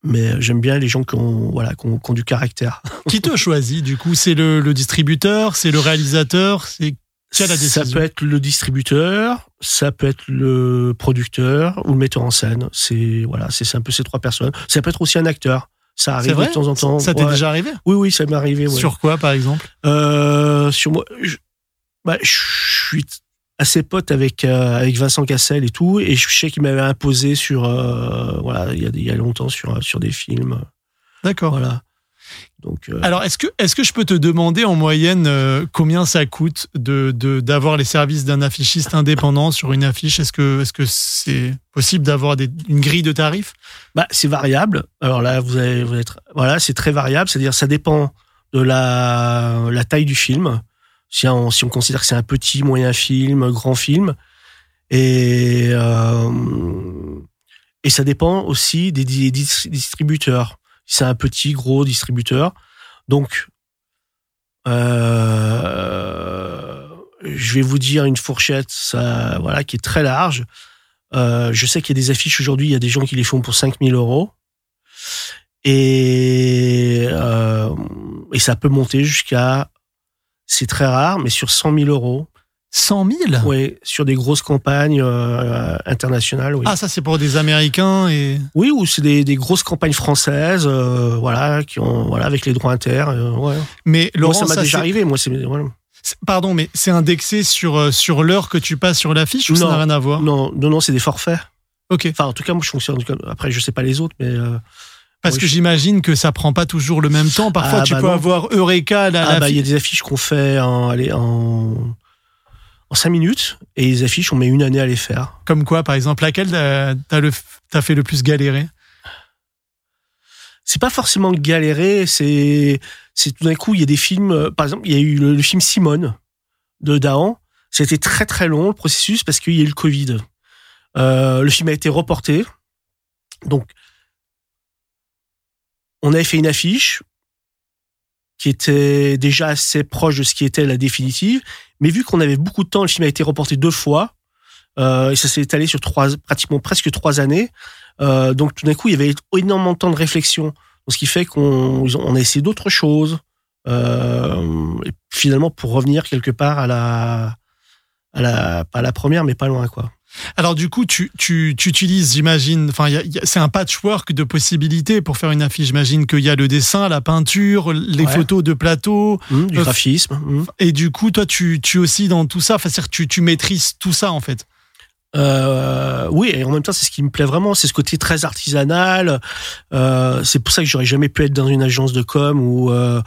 mais j'aime bien les gens qui ont, voilà, qui ont, qui ont du caractère. Qui te choisit du coup? C'est le, le distributeur, c'est le réalisateur, c'est qui a la Ça peut être le distributeur, ça peut être le producteur ou le metteur en scène. C'est voilà, c'est un peu ces trois personnes. Ça peut être aussi un acteur. Ça arrive vrai de temps en temps. Ça t'est Ouais. déjà arrivé? Oui, oui, ça m'est arrivé. ouais. Sur quoi par exemple? Euh, sur moi, je, bah, je suis assez pote avec euh, avec Vincent Cassel et tout, et je sais qu'il m'avait imposé sur euh, voilà il y a il y a longtemps sur sur des films. D'accord. Voilà. Donc euh, Alors, est-ce que, est-ce que je peux te demander en moyenne euh, combien ça coûte de, de, d'avoir les services d'un affichiste indépendant sur une affiche? Est-ce que, est-ce que c'est possible d'avoir une grille de tarifs? Bah c'est variable. Alors là vous allez vous être voilà c'est très variable, c'est-à-dire ça dépend de la la taille du film. Si on si on considère que c'est un petit moyen film, grand film, et euh, et ça dépend aussi des, des dis- distributeurs. C'est un petit, gros distributeur, donc euh, je vais vous dire une fourchette, voilà qui est très large. Euh, je sais qu'il y a des affiches aujourd'hui, il y a des gens qui les font pour 5000 euros. Et, euh, et ça peut monter jusqu'à, c'est très rare, mais sur 100 000 euros. 100 000 Oui, sur des grosses campagnes euh, internationales. Oui. Ah, ça c'est pour des Américains et. Oui, ou c'est des, des grosses campagnes françaises, euh, voilà, qui ont, voilà, avec les droits inter. euh, ouais. Mais Moi, Laurent, ça m'a déjà arrivé. Moi, c'est voilà. Pardon, mais c'est indexé sur, sur l'heure que tu passes sur l'affiche ou ça n'a rien à voir? Non, non, non, c'est des forfaits. Ok. Enfin, en tout cas, moi, je fonctionne comme. Après, je sais pas les autres, mais. Parce que j'imagine que ça prend pas toujours le même temps. Parfois, Ah, tu bah peux non. avoir Eureka, la, Ah bah il y a des affiches qu'on fait en allez, en en cinq minutes et les affiches on met une année à les faire. Comme quoi, par exemple, laquelle t'as le- fait le plus galérer? C'est pas forcément galérer, c'est c'est tout d'un coup il y a des films euh, par exemple il y a eu le, le film Simone de Dahan, c'était très très long le processus parce qu'il y a eu le Covid. Euh, le film a été reporté. Donc on avait fait une affiche qui était déjà assez proche de ce qui était la définitive. Mais vu qu'on avait beaucoup de temps, le film a été reporté deux fois. Euh, et ça s'est étalé sur trois, pratiquement presque trois années. Euh, donc tout d'un coup, il y avait énormément de temps de réflexion. Ce qui fait qu'on on a essayé d'autres choses. Euh, et finalement, pour revenir quelque part à la, à la, pas à la première, mais pas loin, quoi. Alors du coup, tu, tu, tu utilises, j'imagine, enfin, c'est un patchwork de possibilités pour faire une affiche. J'imagine qu'il y a le dessin, la peinture, les Ouais. photos de plateau. Hum, du Euh, graphisme. hum. Et du coup, toi, tu, tu aussi dans tout ça, enfin, c'est-à-dire tu, tu maîtrises tout ça en fait. Euh, oui, et en même temps, c'est ce qui me plaît vraiment, c'est ce côté très artisanal. Euh, c'est pour ça que j'aurais jamais pu être dans une agence de com où euh,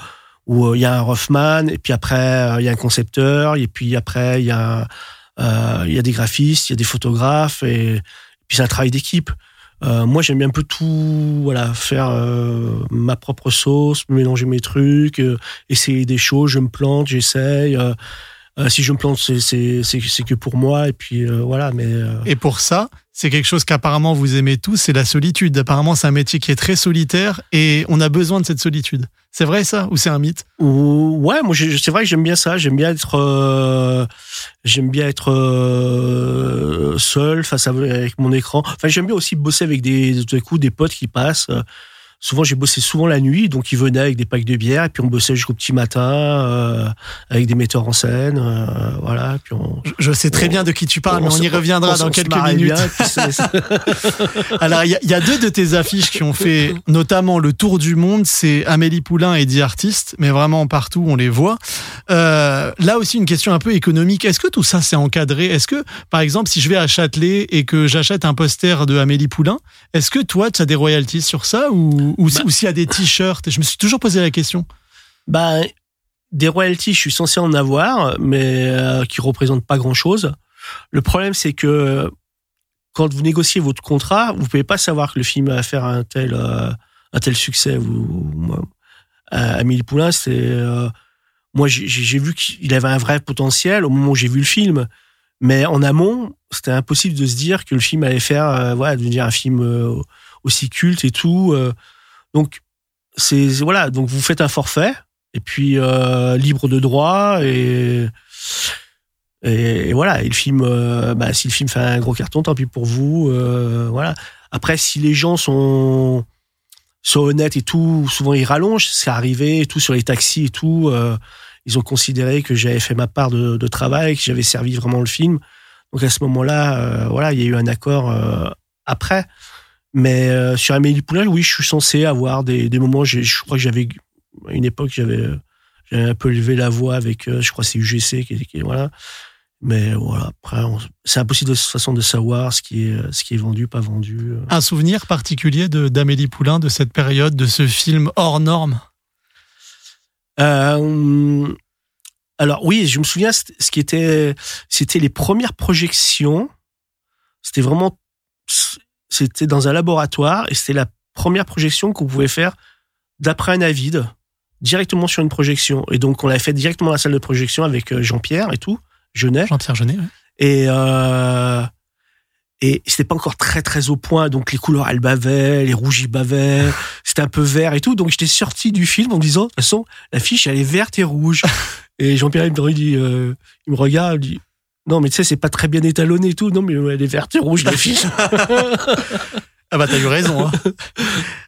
où il y a un Rothman, et puis après il y a un concepteur, et puis après il y a euh, il y a des graphistes, il y a des photographes, et, puis c'est un travail d'équipe. Euh, moi, j'aime bien un peu tout, voilà, faire euh, ma propre sauce, mélanger mes trucs, euh, essayer des choses. Je me plante, j'essaye. Euh, si je me plante, c'est que pour moi. Et puis euh, voilà, mais euh, Et pour ça, c'est quelque chose qu'apparemment vous aimez tous, c'est la solitude. Apparemment, c'est un métier qui est très solitaire et on a besoin de cette solitude. C'est vrai ça ou c'est un mythe? Ou- ouais, moi c'est vrai que j'aime bien ça. J'aime bien être euh, j'aime bien être euh, seul face à avec mon écran. Enfin, j'aime bien aussi bosser avec des tout à coup des potes qui passent. Souvent j'ai bossé souvent la nuit, donc ils venaient avec des packs de bière et puis on bossait jusqu'au petit matin euh, avec des metteurs en scène, euh, voilà. Puis on, Je- Je sais très bien de qui tu parles, on mais on y reviendra dans quelques minutes. Alors, il y, a- il y a deux de tes affiches qui ont fait notamment le tour du monde. C'est Amélie Poulain et 10 artistes, mais vraiment partout, on les voit. Euh, là aussi, une question un peu économique. Est-ce que tout ça, c'est encadré? Est-ce que, par exemple, si je vais à Châtelet et que j'achète un poster de Amélie Poulain, est-ce que toi, tu as des royalties sur ça ou, ou, Bah. ou s'il y a des t-shirts Je me suis toujours posé la question. Bah, des royalties, je suis censé en avoir, mais euh, qui représentent pas grand-chose. Le problème, c'est que quand vous négociez votre contrat, vous pouvez pas savoir que le film va faire un tel, euh, un tel succès. Vous, moi, euh, Amélie Poulain, c'est euh, moi, j'ai vu qu'il avait un vrai potentiel au moment où j'ai vu le film. Mais en amont, c'était impossible de se dire que le film allait faire, euh, voilà, devenir un film aussi culte et tout. Donc, c'est voilà. Donc, vous faites un forfait et puis euh, libre de droit et, et, voilà. Et le film, euh, bah, si le film fait un gros carton, tant pis pour vous. euh, voilà. Après, si les gens sont sont honnêtes et tout, souvent ils rallongent. C'est arrivé et tout sur les taxis et tout. euh, ils ont considéré que j'avais fait ma part de, de travail, que j'avais servi vraiment le film. Donc à ce moment-là, euh, voilà, il y a eu un accord après. Mais euh, sur Amélie Poulain, oui, je suis censé avoir des, des moments. Je crois que j'avais à une époque, j'avais euh, un peu levé la voix avec, euh, je crois, c'est UGC qui, qui voilà. Mais voilà, après, c'est impossible de toute façon de savoir ce qui est ce qui est vendu, pas vendu. euh. Un souvenir particulier d'Amélie Poulain de cette période, de ce film hors norme? Euh, alors oui, je me souviens, ce qui était, c'était les premières projections. C'était vraiment, c'était dans un laboratoire et c'était la première projection qu'on pouvait faire d'après un avide directement sur une projection. Et donc on l'avait fait directement dans la salle de projection avec euh, Jean-Pierre et tout, Genet. Jean-Pierre Jeunet. ouais. Et euh, et c'était pas encore très très au point, donc les couleurs elles bavaient, les rouges ils bavaient, c'était un peu vert et tout. Donc j'étais sorti du film en me disant, de toute façon, l'affiche elle est verte et rouge. Et Jean-Pierre il me dit, euh, il me regarde, il dit, non mais tu sais c'est pas très bien étalonné et tout. Non mais elle est verte et rouge l'affiche. Ah bah t'as eu raison. hein.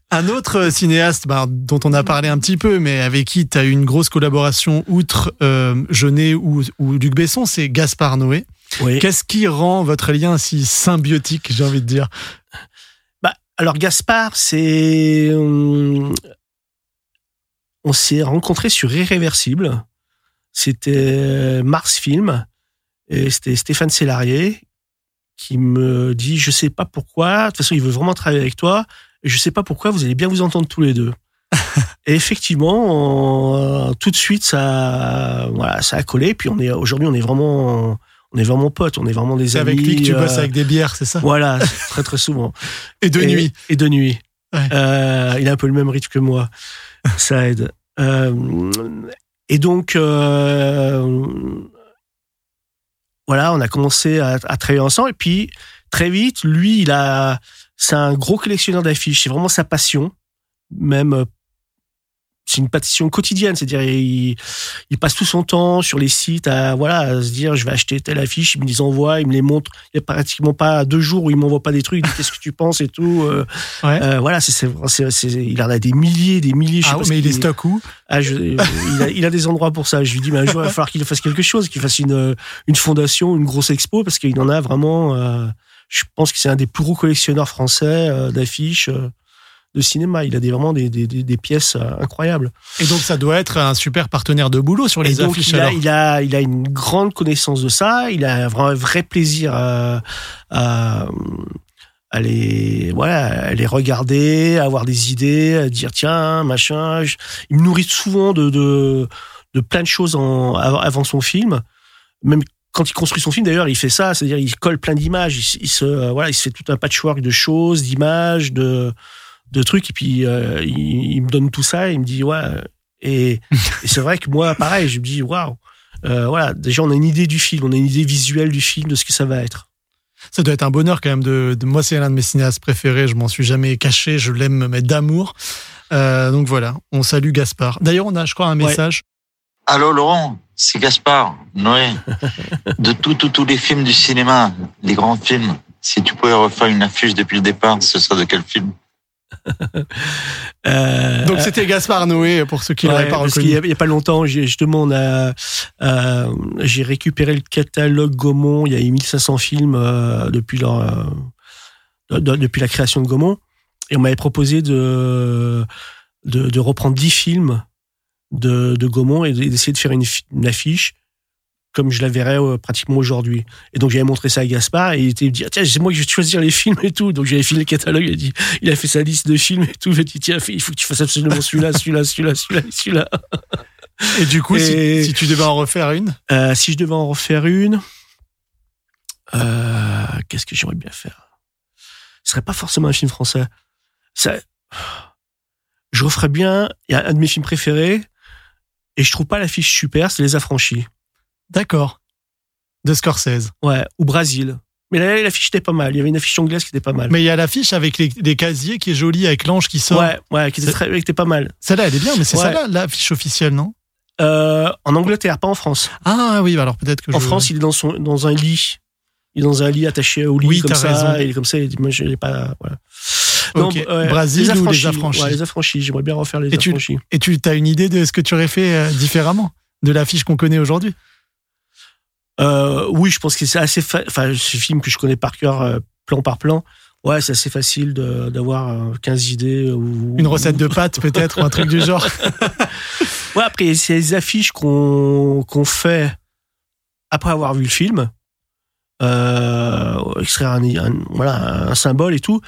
Un autre cinéaste bah, dont on a parlé un petit peu, mais avec qui t'as eu une grosse collaboration outre euh, Jeunet ou, ou Luc Besson, c'est Gaspard Noé. oui. Qu'est-ce qui rend votre lien si symbiotique, j'ai envie de dire? Bah, alors Gaspard, c'est hum, on s'est rencontrés sur Irréversible. C'était Mars Film et c'était Stéphane Sellarié qui me dit je sais pas pourquoi, de toute façon il veut vraiment travailler avec toi et je sais pas pourquoi vous allez bien vous entendre tous les deux. et effectivement, on- tout de suite ça voilà, ça a collé puis on est aujourd'hui on est vraiment on est vraiment potes, on est vraiment des C'est amis. avec lui que tu euh, bosses avec des bières, c'est ça? Voilà, très très souvent. Et de Et- nuit. Et de nuit. Ouais. Euh, il a un peu le même rythme que moi. Ça aide. Euh, et donc, euh, voilà, on a commencé à, à travailler ensemble. Et puis, très vite, lui, il a, c'est un gros collectionneur d'affiches. C'est vraiment sa passion. Même, euh, c'est une passion quotidienne. C'est-à-dire, il, il passe tout son temps sur les sites à, voilà, à se dire, je vais acheter telle affiche. Il me les envoie, il me les montre. Il n'y a pratiquement pas deux jours où il m'envoie pas des trucs. Il dit, qu'est-ce que tu penses et tout. Euh, Ouais. euh, voilà, c'est, il en a des milliers, des milliers. je sais Ah, pas mais il est stock où? Ah, je- il, a, il a des endroits pour ça. Je lui dis, mais un jour, il va falloir qu'il fasse quelque chose, qu'il fasse une, une fondation, une grosse expo, parce qu'il en a vraiment. euh, je pense que c'est un des plus gros collectionneurs français euh, d'affiches euh, de cinéma. Il a des, vraiment des, des, pièces euh, incroyables. Et donc ça doit être un super partenaire de boulot sur Et les donc, affiches il a, alors. il, a, il a une grande connaissance de ça. Il a vraiment un vrai plaisir à, à, à les, voilà, à les regarder, à avoir des idées, à dire tiens, machin. Je- il me nourrit souvent de, de, de plein de choses en, avant, son film. Même quand il construit son film, d'ailleurs, il fait ça, c'est-à-dire il colle plein d'images. Il se, euh, voilà, il se fait tout un patchwork de choses, d'images, de, de trucs. Et puis euh, il, il me donne tout ça. Et il me dit ouais. Et, et c'est vrai que moi, pareil, je me dis waouh. Euh, voilà, déjà on a une idée du film, on a une idée visuelle du film, de ce que ça va être. Ça doit être un bonheur quand même de, de- moi c'est l'un de mes cinéastes préférés, je m'en suis jamais caché, je l'aime mais d'amour. Euh, donc voilà, on salue Gaspard. D'ailleurs, on a je crois un Ouais. message. Allô Laurent, c'est Gaspard, Noé. De tous tous tous les films du cinéma, les grands films, si tu pouvais refaire une affiche depuis le départ, ce serait de quel film? Euh, Donc c'était Gaspard Noé pour ceux qui ouais, l'auraient pas reconnu. a- il y a, pas longtemps, j'ai justement, on a, euh, j'ai récupéré le catalogue Gaumont. Il y a eu 1500 films euh, depuis leur, euh, de- de- depuis la création de Gaumont, et on m'avait proposé de, de, de reprendre 10 films de, de Gaumont et d'essayer de faire une affiche comme je la verrais euh, pratiquement aujourd'hui. Et donc j'avais montré ça à Gaspard et il était dit ah, tiens c'est moi qui vais choisir les films et tout. Donc j'avais filé le catalogue. Il a dit il a fait sa liste de films et tout. Il m'a dit tiens il faut que tu fasses absolument celui-là, celui-là, celui-là, celui-là, et celui-là. Et du coup, si- si, tu devais en refaire une, Euh, si je devais en refaire une, euh, qu'est-ce que j'aimerais bien faire? Ce serait pas forcément un film français. Ça, je referais bien. Il y a un de mes films préférés et je trouve pas l'affiche super. C'est Les Affranchis. D'accord. De Scorsese. Ouais, ou Brésil. Mais là, l'affiche était pas mal. Il y avait une affiche anglaise qui était pas mal. Mais il y a l'affiche avec les, les casiers qui est jolie avec l'ange qui sort. ouais, ouais, qui était, C'est- très, qui était pas mal. Celle-là, elle est bien, mais c'est Ouais. celle-là l'affiche officielle, non? Euh, en Angleterre, pas en France. Ah oui, alors peut-être que En je... France, il est dans, son, dans un lit. Il est dans un lit attaché au lit Oui, comme ça. raison. Et il est comme ça. Il dit, moi, je l'ai pas. Voilà. Ok. Brésil ou les Affranchis Ouais, les affranchis. J'aimerais bien refaire les Et tu- affranchis. Et tu as une idée de ce que tu aurais fait euh, différemment de l'affiche qu'on connaît aujourd'hui? Euh, oui, je pense que c'est assez. fa- Enfin, ce film que je connais par cœur, euh, plan par plan. Ouais, c'est assez facile d'avoir euh, 15 idées. Ou, Une recette de pâtes peut-être ou un truc du genre Ouais, après, c'est les affiches qu'on qu'on fait après avoir vu le film. Euh, extraire un, un- voilà, un symbole et tout.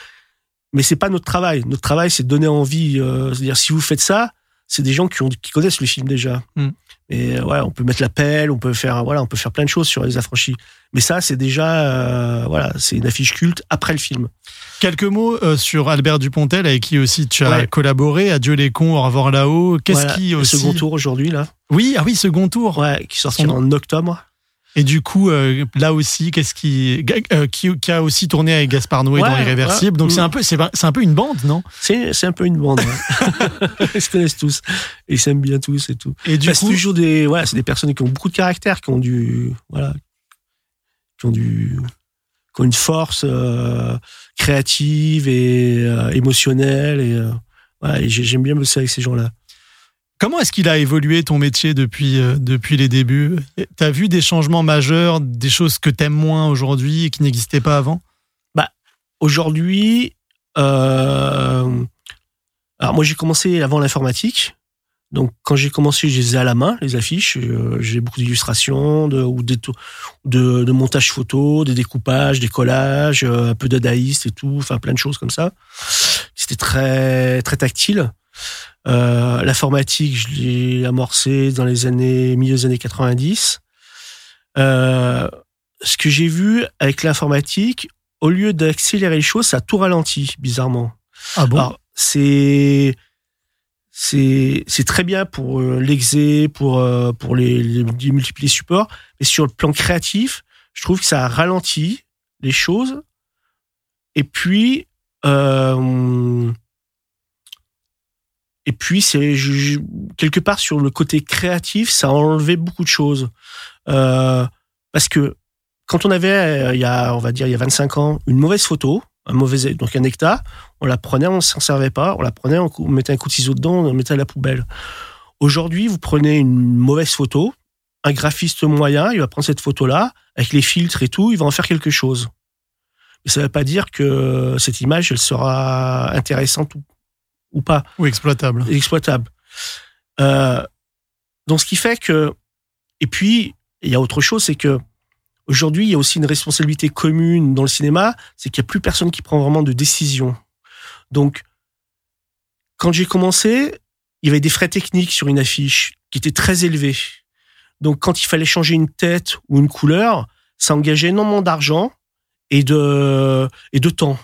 Mais c'est pas notre travail. Notre travail, c'est de donner envie. euh, C'est-à-dire, si vous faites ça, c'est des gens qui, ont, qui connaissent le film déjà. Mm. Et euh, ouais, on peut mettre la pelle, on peut faire, voilà, on peut faire plein de choses sur les affranchis. Mais ça, c'est déjà, euh, voilà, c'est une affiche culte après le film. Quelques mots euh, sur Albert Dupontel avec qui aussi tu as Ouais. collaboré. Adieu les cons, au revoir là-haut. Qu'est-ce Voilà, qui le aussi second tour aujourd'hui là. Oui, ah oui, second tour. Ouais, qui sortira Son- en octobre. Et du coup, euh, là aussi, qu'est-ce qui, euh, qui qui a aussi tourné avec Gaspard Noé Ouais, dans Irréversible. ouais. Donc c'est un peu c'est c'est un peu une bande, non? C'est c'est un peu une bande. ouais. Ils se connaissent tous. Ils s'aiment bien tous et tout. Et du Bah, c'est coup, toujours des, voilà, c'est des personnes qui ont beaucoup de caractère, qui ont du, voilà, qui ont du, qui ont une force euh, créative et émotionnelle et, voilà, et j'ai- j'aime bien bosser avec ces gens-là. Comment est-ce qu'il a évolué ton métier depuis euh, depuis les débuts? T'as vu des changements majeurs, des choses que t'aimes moins aujourd'hui et qui n'existaient pas avant? Aujourd'hui, euh, alors moi j'ai commencé avant l'informatique. Donc quand j'ai commencé, je les à la main, les affiches. Euh, j'ai beaucoup d'illustrations, de, ou des, de, de montage photo, des découpages, des collages, euh, un peu dadaïste et tout, enfin plein de choses comme ça. C'était très très tactile. Euh, L'informatique, je l'ai amorcé dans les années milieu des années 90. Euh, ce que j'ai vu avec l'informatique, au lieu d'accélérer les choses, ça a tout ralenti, bizarrement. Ah bon? C'est c'est c'est très bien pour euh, l'exé, pour pour les, les, les multiplier supports, mais sur le plan créatif, je trouve que ça a ralenti les choses. Et puis euh, et puis c'est quelque part sur le côté créatif, ça a enlevé beaucoup de choses Euh, parce que quand on avait euh, il y a on va dire il y a 25 ans une mauvaise photo, un mauvais donc un hectare, on la prenait, on s'en servait pas, on la prenait, on, mettait un coup de ciseau dedans, on mettait à la poubelle. Aujourd'hui, vous prenez une mauvaise photo, un graphiste moyen, il va prendre cette photo-là, avec les filtres et tout, il va en faire quelque chose. Mais ça ne veut pas dire que cette image, elle sera intéressante ou, ou pas, Ou exploitable exploitable. Euh, donc, ce qui fait que, et puis, il y a autre chose, c'est que aujourd'hui, il y a aussi une responsabilité commune dans le cinéma, c'est qu'il n'y a plus personne qui prend vraiment de décision. Donc, quand j'ai commencé, il y avait des frais techniques sur une affiche qui étaient très élevés. Donc, quand il fallait changer une tête ou une couleur, ça engageait énormément d'argent et de, et de temps.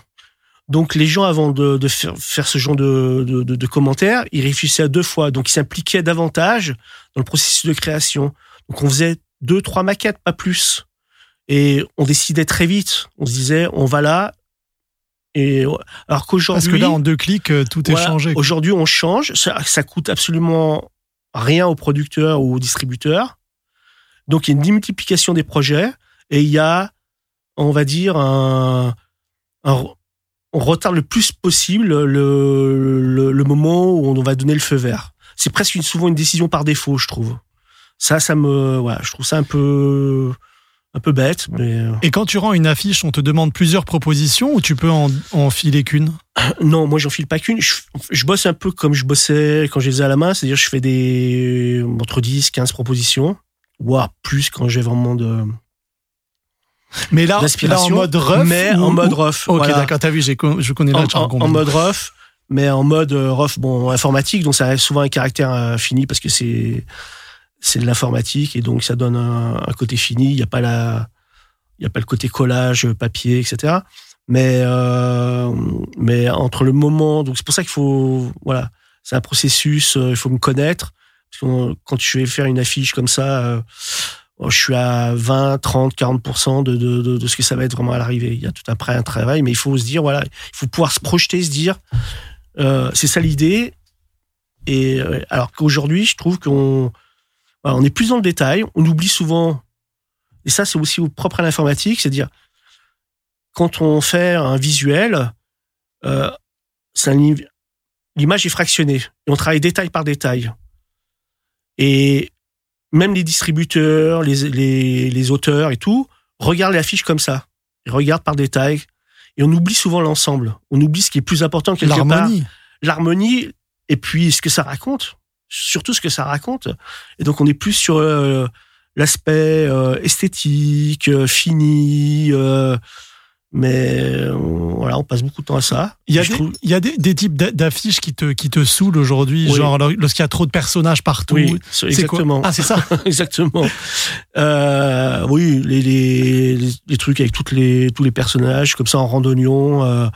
Donc, les gens, avant de, de faire, faire ce genre de, de, de- de commentaires, ils réfléchissaient à deux fois. Donc, ils s'impliquaient davantage dans le processus de création. Donc, on faisait deux, trois maquettes, pas plus. Et on décidait très vite. On se disait, on va là. Et alors qu'aujourd'hui, Parce que là, en deux clics, euh, tout est voilà, changé. Aujourd'hui, on change. Ça, ça coûte absolument rien aux producteurs ou aux distributeurs. Donc, il y a une démultiplication des projets et il y a, on va dire, un, un- on retarde le plus possible le, le, le moment où on va donner le feu vert. C'est presque une, souvent une décision par défaut, je trouve. Ça, ça me, voilà, je trouve ça un peu, un peu bête. Mais... euh, Et quand tu rends une affiche, on te demande plusieurs propositions ou tu peux en, en filer qu'une? Non, moi j'en file pas qu'une. Je, je bosse un peu comme je bossais quand je les ai à la main, c'est-à-dire je fais des entre 10, 15 propositions, voire plus quand j'ai vraiment de Mais là, là en mode rough mais ou- en mode ou- rough. Ok, voilà. d'accord, t'as vu, je connais en, jargon. en- en mode rough, mais en mode euh, rough, bon, informatique, donc ça reste souvent un caractère euh, fini parce que c'est c'est de l'informatique et donc ça donne un, un côté fini. Il n'y a pas la, il y a pas le côté collage, papier, etc. Mais euh, mais entre le moment, donc c'est pour ça qu'il faut, voilà, c'est un processus. euh, il faut me connaître parce que quand je vais faire une affiche comme ça. euh, je suis à 20, 30, 40% de, de, de, de ce que ça va être vraiment à l'arrivée. Il y a tout après un travail, mais il faut se dire, voilà, il faut pouvoir se projeter, se dire, euh, c'est ça l'idée. Et euh, alors qu'aujourd'hui, je trouve qu'on on est plus dans le détail, on oublie souvent, et ça c'est aussi propre à l'informatique, c'est-à-dire quand on fait un visuel, euh, l'image est fractionnée et on travaille détail par détail. Et même les distributeurs, les, les, les auteurs et tout, regardent l'affiche comme ça. Ils regardent par détail. Et on oublie souvent l'ensemble. On oublie ce qui est plus important quelque. L'harmonie. L'harmonie, et puis ce que ça raconte. Surtout ce que ça raconte. Et donc on est plus sur euh, l'aspect euh, esthétique, euh, fini. Mais euh, voilà, on passe beaucoup de temps à ça. Il y a, des, trouve- il y a des, des types d'a- d'affiches qui te, qui te saoulent aujourd'hui, Oui. genre lorsqu'il y a trop de personnages partout. Oui, exactement. quoi Ah, c'est ça Exactement. Euh, oui, les, les, les, les trucs avec toutes les, tous les personnages, comme ça en randonnion, euh,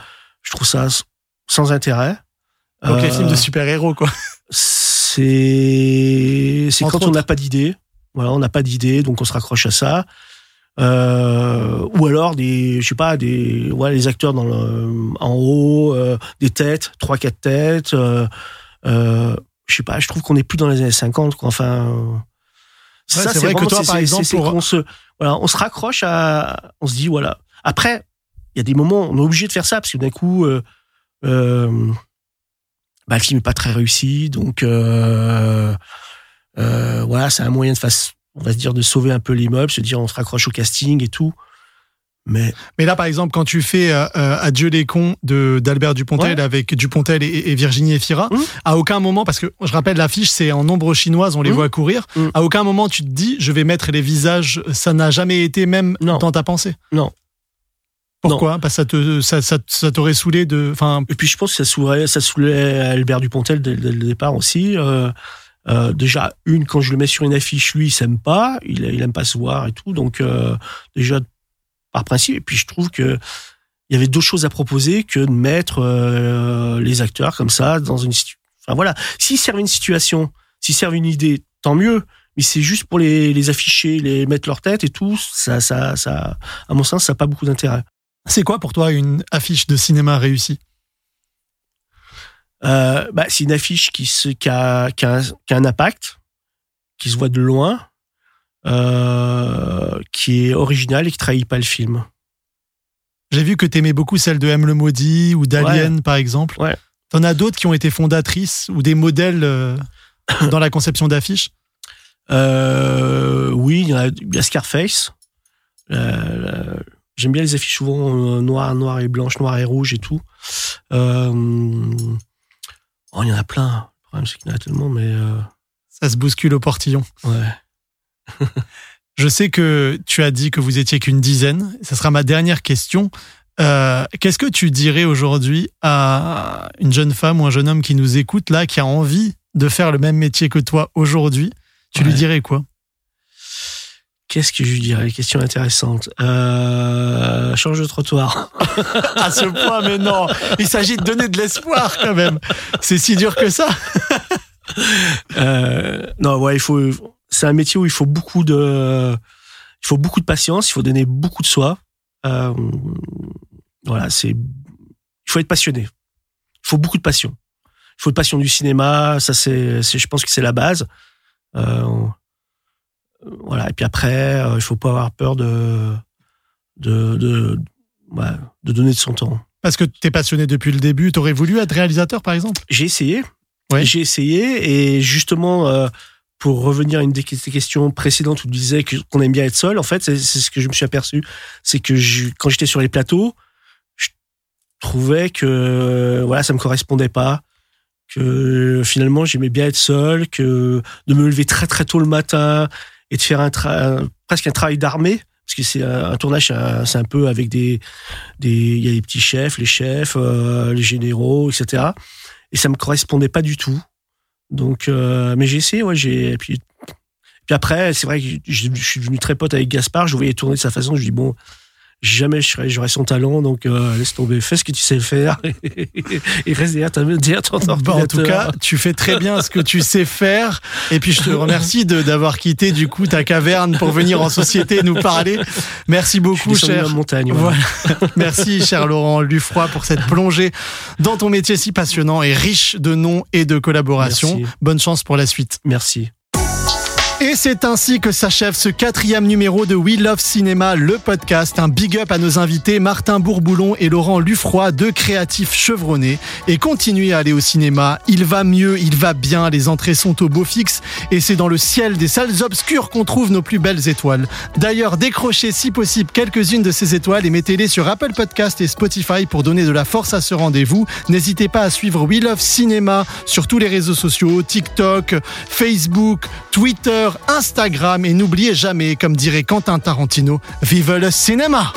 je trouve ça sans intérêt. Donc les Euh, films de super-héros, quoi? C'est quand on n'a pas d'idée. Voilà, on n'a pas d'idée, donc on se raccroche à ça. Euh, ou alors des, je sais pas, des, ouais, les acteurs dans le, en haut, euh, des têtes, trois quatre têtes. Euh, je sais pas, je trouve qu'on est plus dans les années 50. Quoi. Enfin, Ouais, ça, c'est vrai que toi, par exemple, pour- qu'on se, voilà, on se raccroche à, on se dit voilà. Après, il y a des moments, on est obligé de faire ça parce que d'un coup, bah, le film est pas très réussi, donc euh, euh, voilà, c'est un moyen de face, on va se dire de sauver un peu l'immeuble, se dire on se raccroche au casting et tout. Mais Mais là, par exemple, quand tu fais euh, euh, Adieu les cons de d'Albert Dupontel Ouais. avec Dupontel et, et Virginie Efira, Mmh. à aucun moment, parce que je rappelle l'affiche, c'est en ombre chinoise, on les Mmh. voit courir. Mmh. À aucun moment tu te dis, je vais mettre les visages. Ça n'a jamais été même Non. dans ta pensée. Non. Pourquoi? Parce que ça te ça, ça, ça t'aurait saoulé de. Et puis je pense que ça saoulait, ça saoulait Albert Dupontel dès, dès le départ aussi. Euh, euh, déjà, une, quand je le mets sur une affiche, lui, il s'aime pas, il, il aime pas se voir et tout. Donc, euh, déjà, par principe. Et puis je trouve que il y avait d'autres choses à proposer que de mettre euh, les acteurs comme ça dans une situation. Enfin voilà, s'ils servent une situation, s'ils servent une idée, tant mieux. Mais c'est juste pour les, afficher, les mettre leur tête et tout. Ça, ça, ça, à mon sens, ça n'a pas beaucoup d'intérêt. c'est quoi pour toi une affiche de cinéma réussie? Euh, bah, c'est une affiche qui, se, qui, a, qui, a un, qui a un impact, qui se voit de loin, euh, qui est originale et qui trahit pas le film. J'ai vu que t'aimais beaucoup celle de M le maudit ou d'Alien, par exemple. Ouais. T'en as d'autres qui ont été fondatrices ou des modèles euh, dans la conception d'affiches? Oui, il y, a, il y a Scarface. J'aime bien les affiches souvent noires, noires et blanches, noires et rouges et tout. Euh, oh, il y en a plein. Le problème, c'est qu'il y en a tellement, mais euh, Ça se bouscule au portillon. ouais. Je sais que tu as dit que vous étiez qu'une dizaine. Ça sera ma dernière question. Euh, Qu'est-ce que tu dirais aujourd'hui à une jeune femme ou un jeune homme qui nous écoute là, qui a envie de faire le même métier que toi aujourd'hui? Tu lui dirais quoi? Qu'est-ce que je lui dirais? Question intéressante. Euh, change de trottoir. À ce point, mais non Il s'agit de donner de l'espoir quand même. C'est si dur que ça. Euh, non, ouais, il faut. C'est un métier où il faut beaucoup de, il faut beaucoup de patience, il faut donner beaucoup de soi. Euh, voilà, c'est, il faut être passionné. Il faut beaucoup de passion. Il faut de passion du cinéma, ça c'est, je pense que c'est la base. Euh, voilà, et puis après, euh, il faut pas avoir peur de, de, de, ouais, de donner de son temps. Parce que tu es passionné depuis le début. Tu aurais voulu être réalisateur, par exemple? J'ai essayé. Ouais. J'ai essayé et justement, euh, pour revenir à une des questions précédentes où tu disais qu'on aime bien être seul, en fait, c'est c'est ce que je me suis aperçu. C'est que je- quand j'étais sur les plateaux, je trouvais que voilà, ça me correspondait pas. Que finalement, j'aimais bien être seul, que de me lever très très tôt le matin et de faire un presque un travail d'armée. Parce que c'est un, tournage, c'est un- c'est un peu avec des, des, il y a les petits chefs, les chefs, euh, les généraux, etc et ça me correspondait pas du tout. Donc, euh, mais j'ai essayé, ouais, j'ai. Puis, puis après, c'est vrai que je suis devenu très pote avec Gaspard. Je voyais tourner de sa façon. Je lui dis bon, jamais je serais- j'aurais son talent, donc euh, laisse tomber, fais ce que tu sais faire et reste derrière ta derrière ton Bon, en tout ordinateur. cas, tu fais très bien ce que tu sais faire. Et puis, je te remercie de- d'avoir quitté, du coup, ta caverne pour venir en société nous parler. Merci beaucoup, descendu cher. la montagne, voilà. Voilà. Merci, cher Laurent Lufroy, pour cette plongée dans ton métier si passionnant et riche de noms et de collaborations. Merci. Bonne chance pour la suite. Merci. Et c'est ainsi que s'achève ce quatrième numéro de We Love Cinéma, le podcast. Un big up à nos invités Martin Bourboulon et Laurent Lufroy, deux créatifs chevronnés. Et continuez à aller au cinéma. Il va mieux, il va bien. Les entrées sont au beau fixe. Et c'est dans le ciel des salles obscures qu'on trouve nos plus belles étoiles. D'ailleurs, décrochez si possible quelques-unes de ces étoiles et mettez-les sur Apple Podcast et Spotify pour donner de la force à ce rendez-vous. N'hésitez pas à suivre We Love Cinéma sur tous les réseaux sociaux, TikTok, Facebook, Instagram et n'oubliez jamais, comme dirait Quentin Tarantino, vive le cinéma!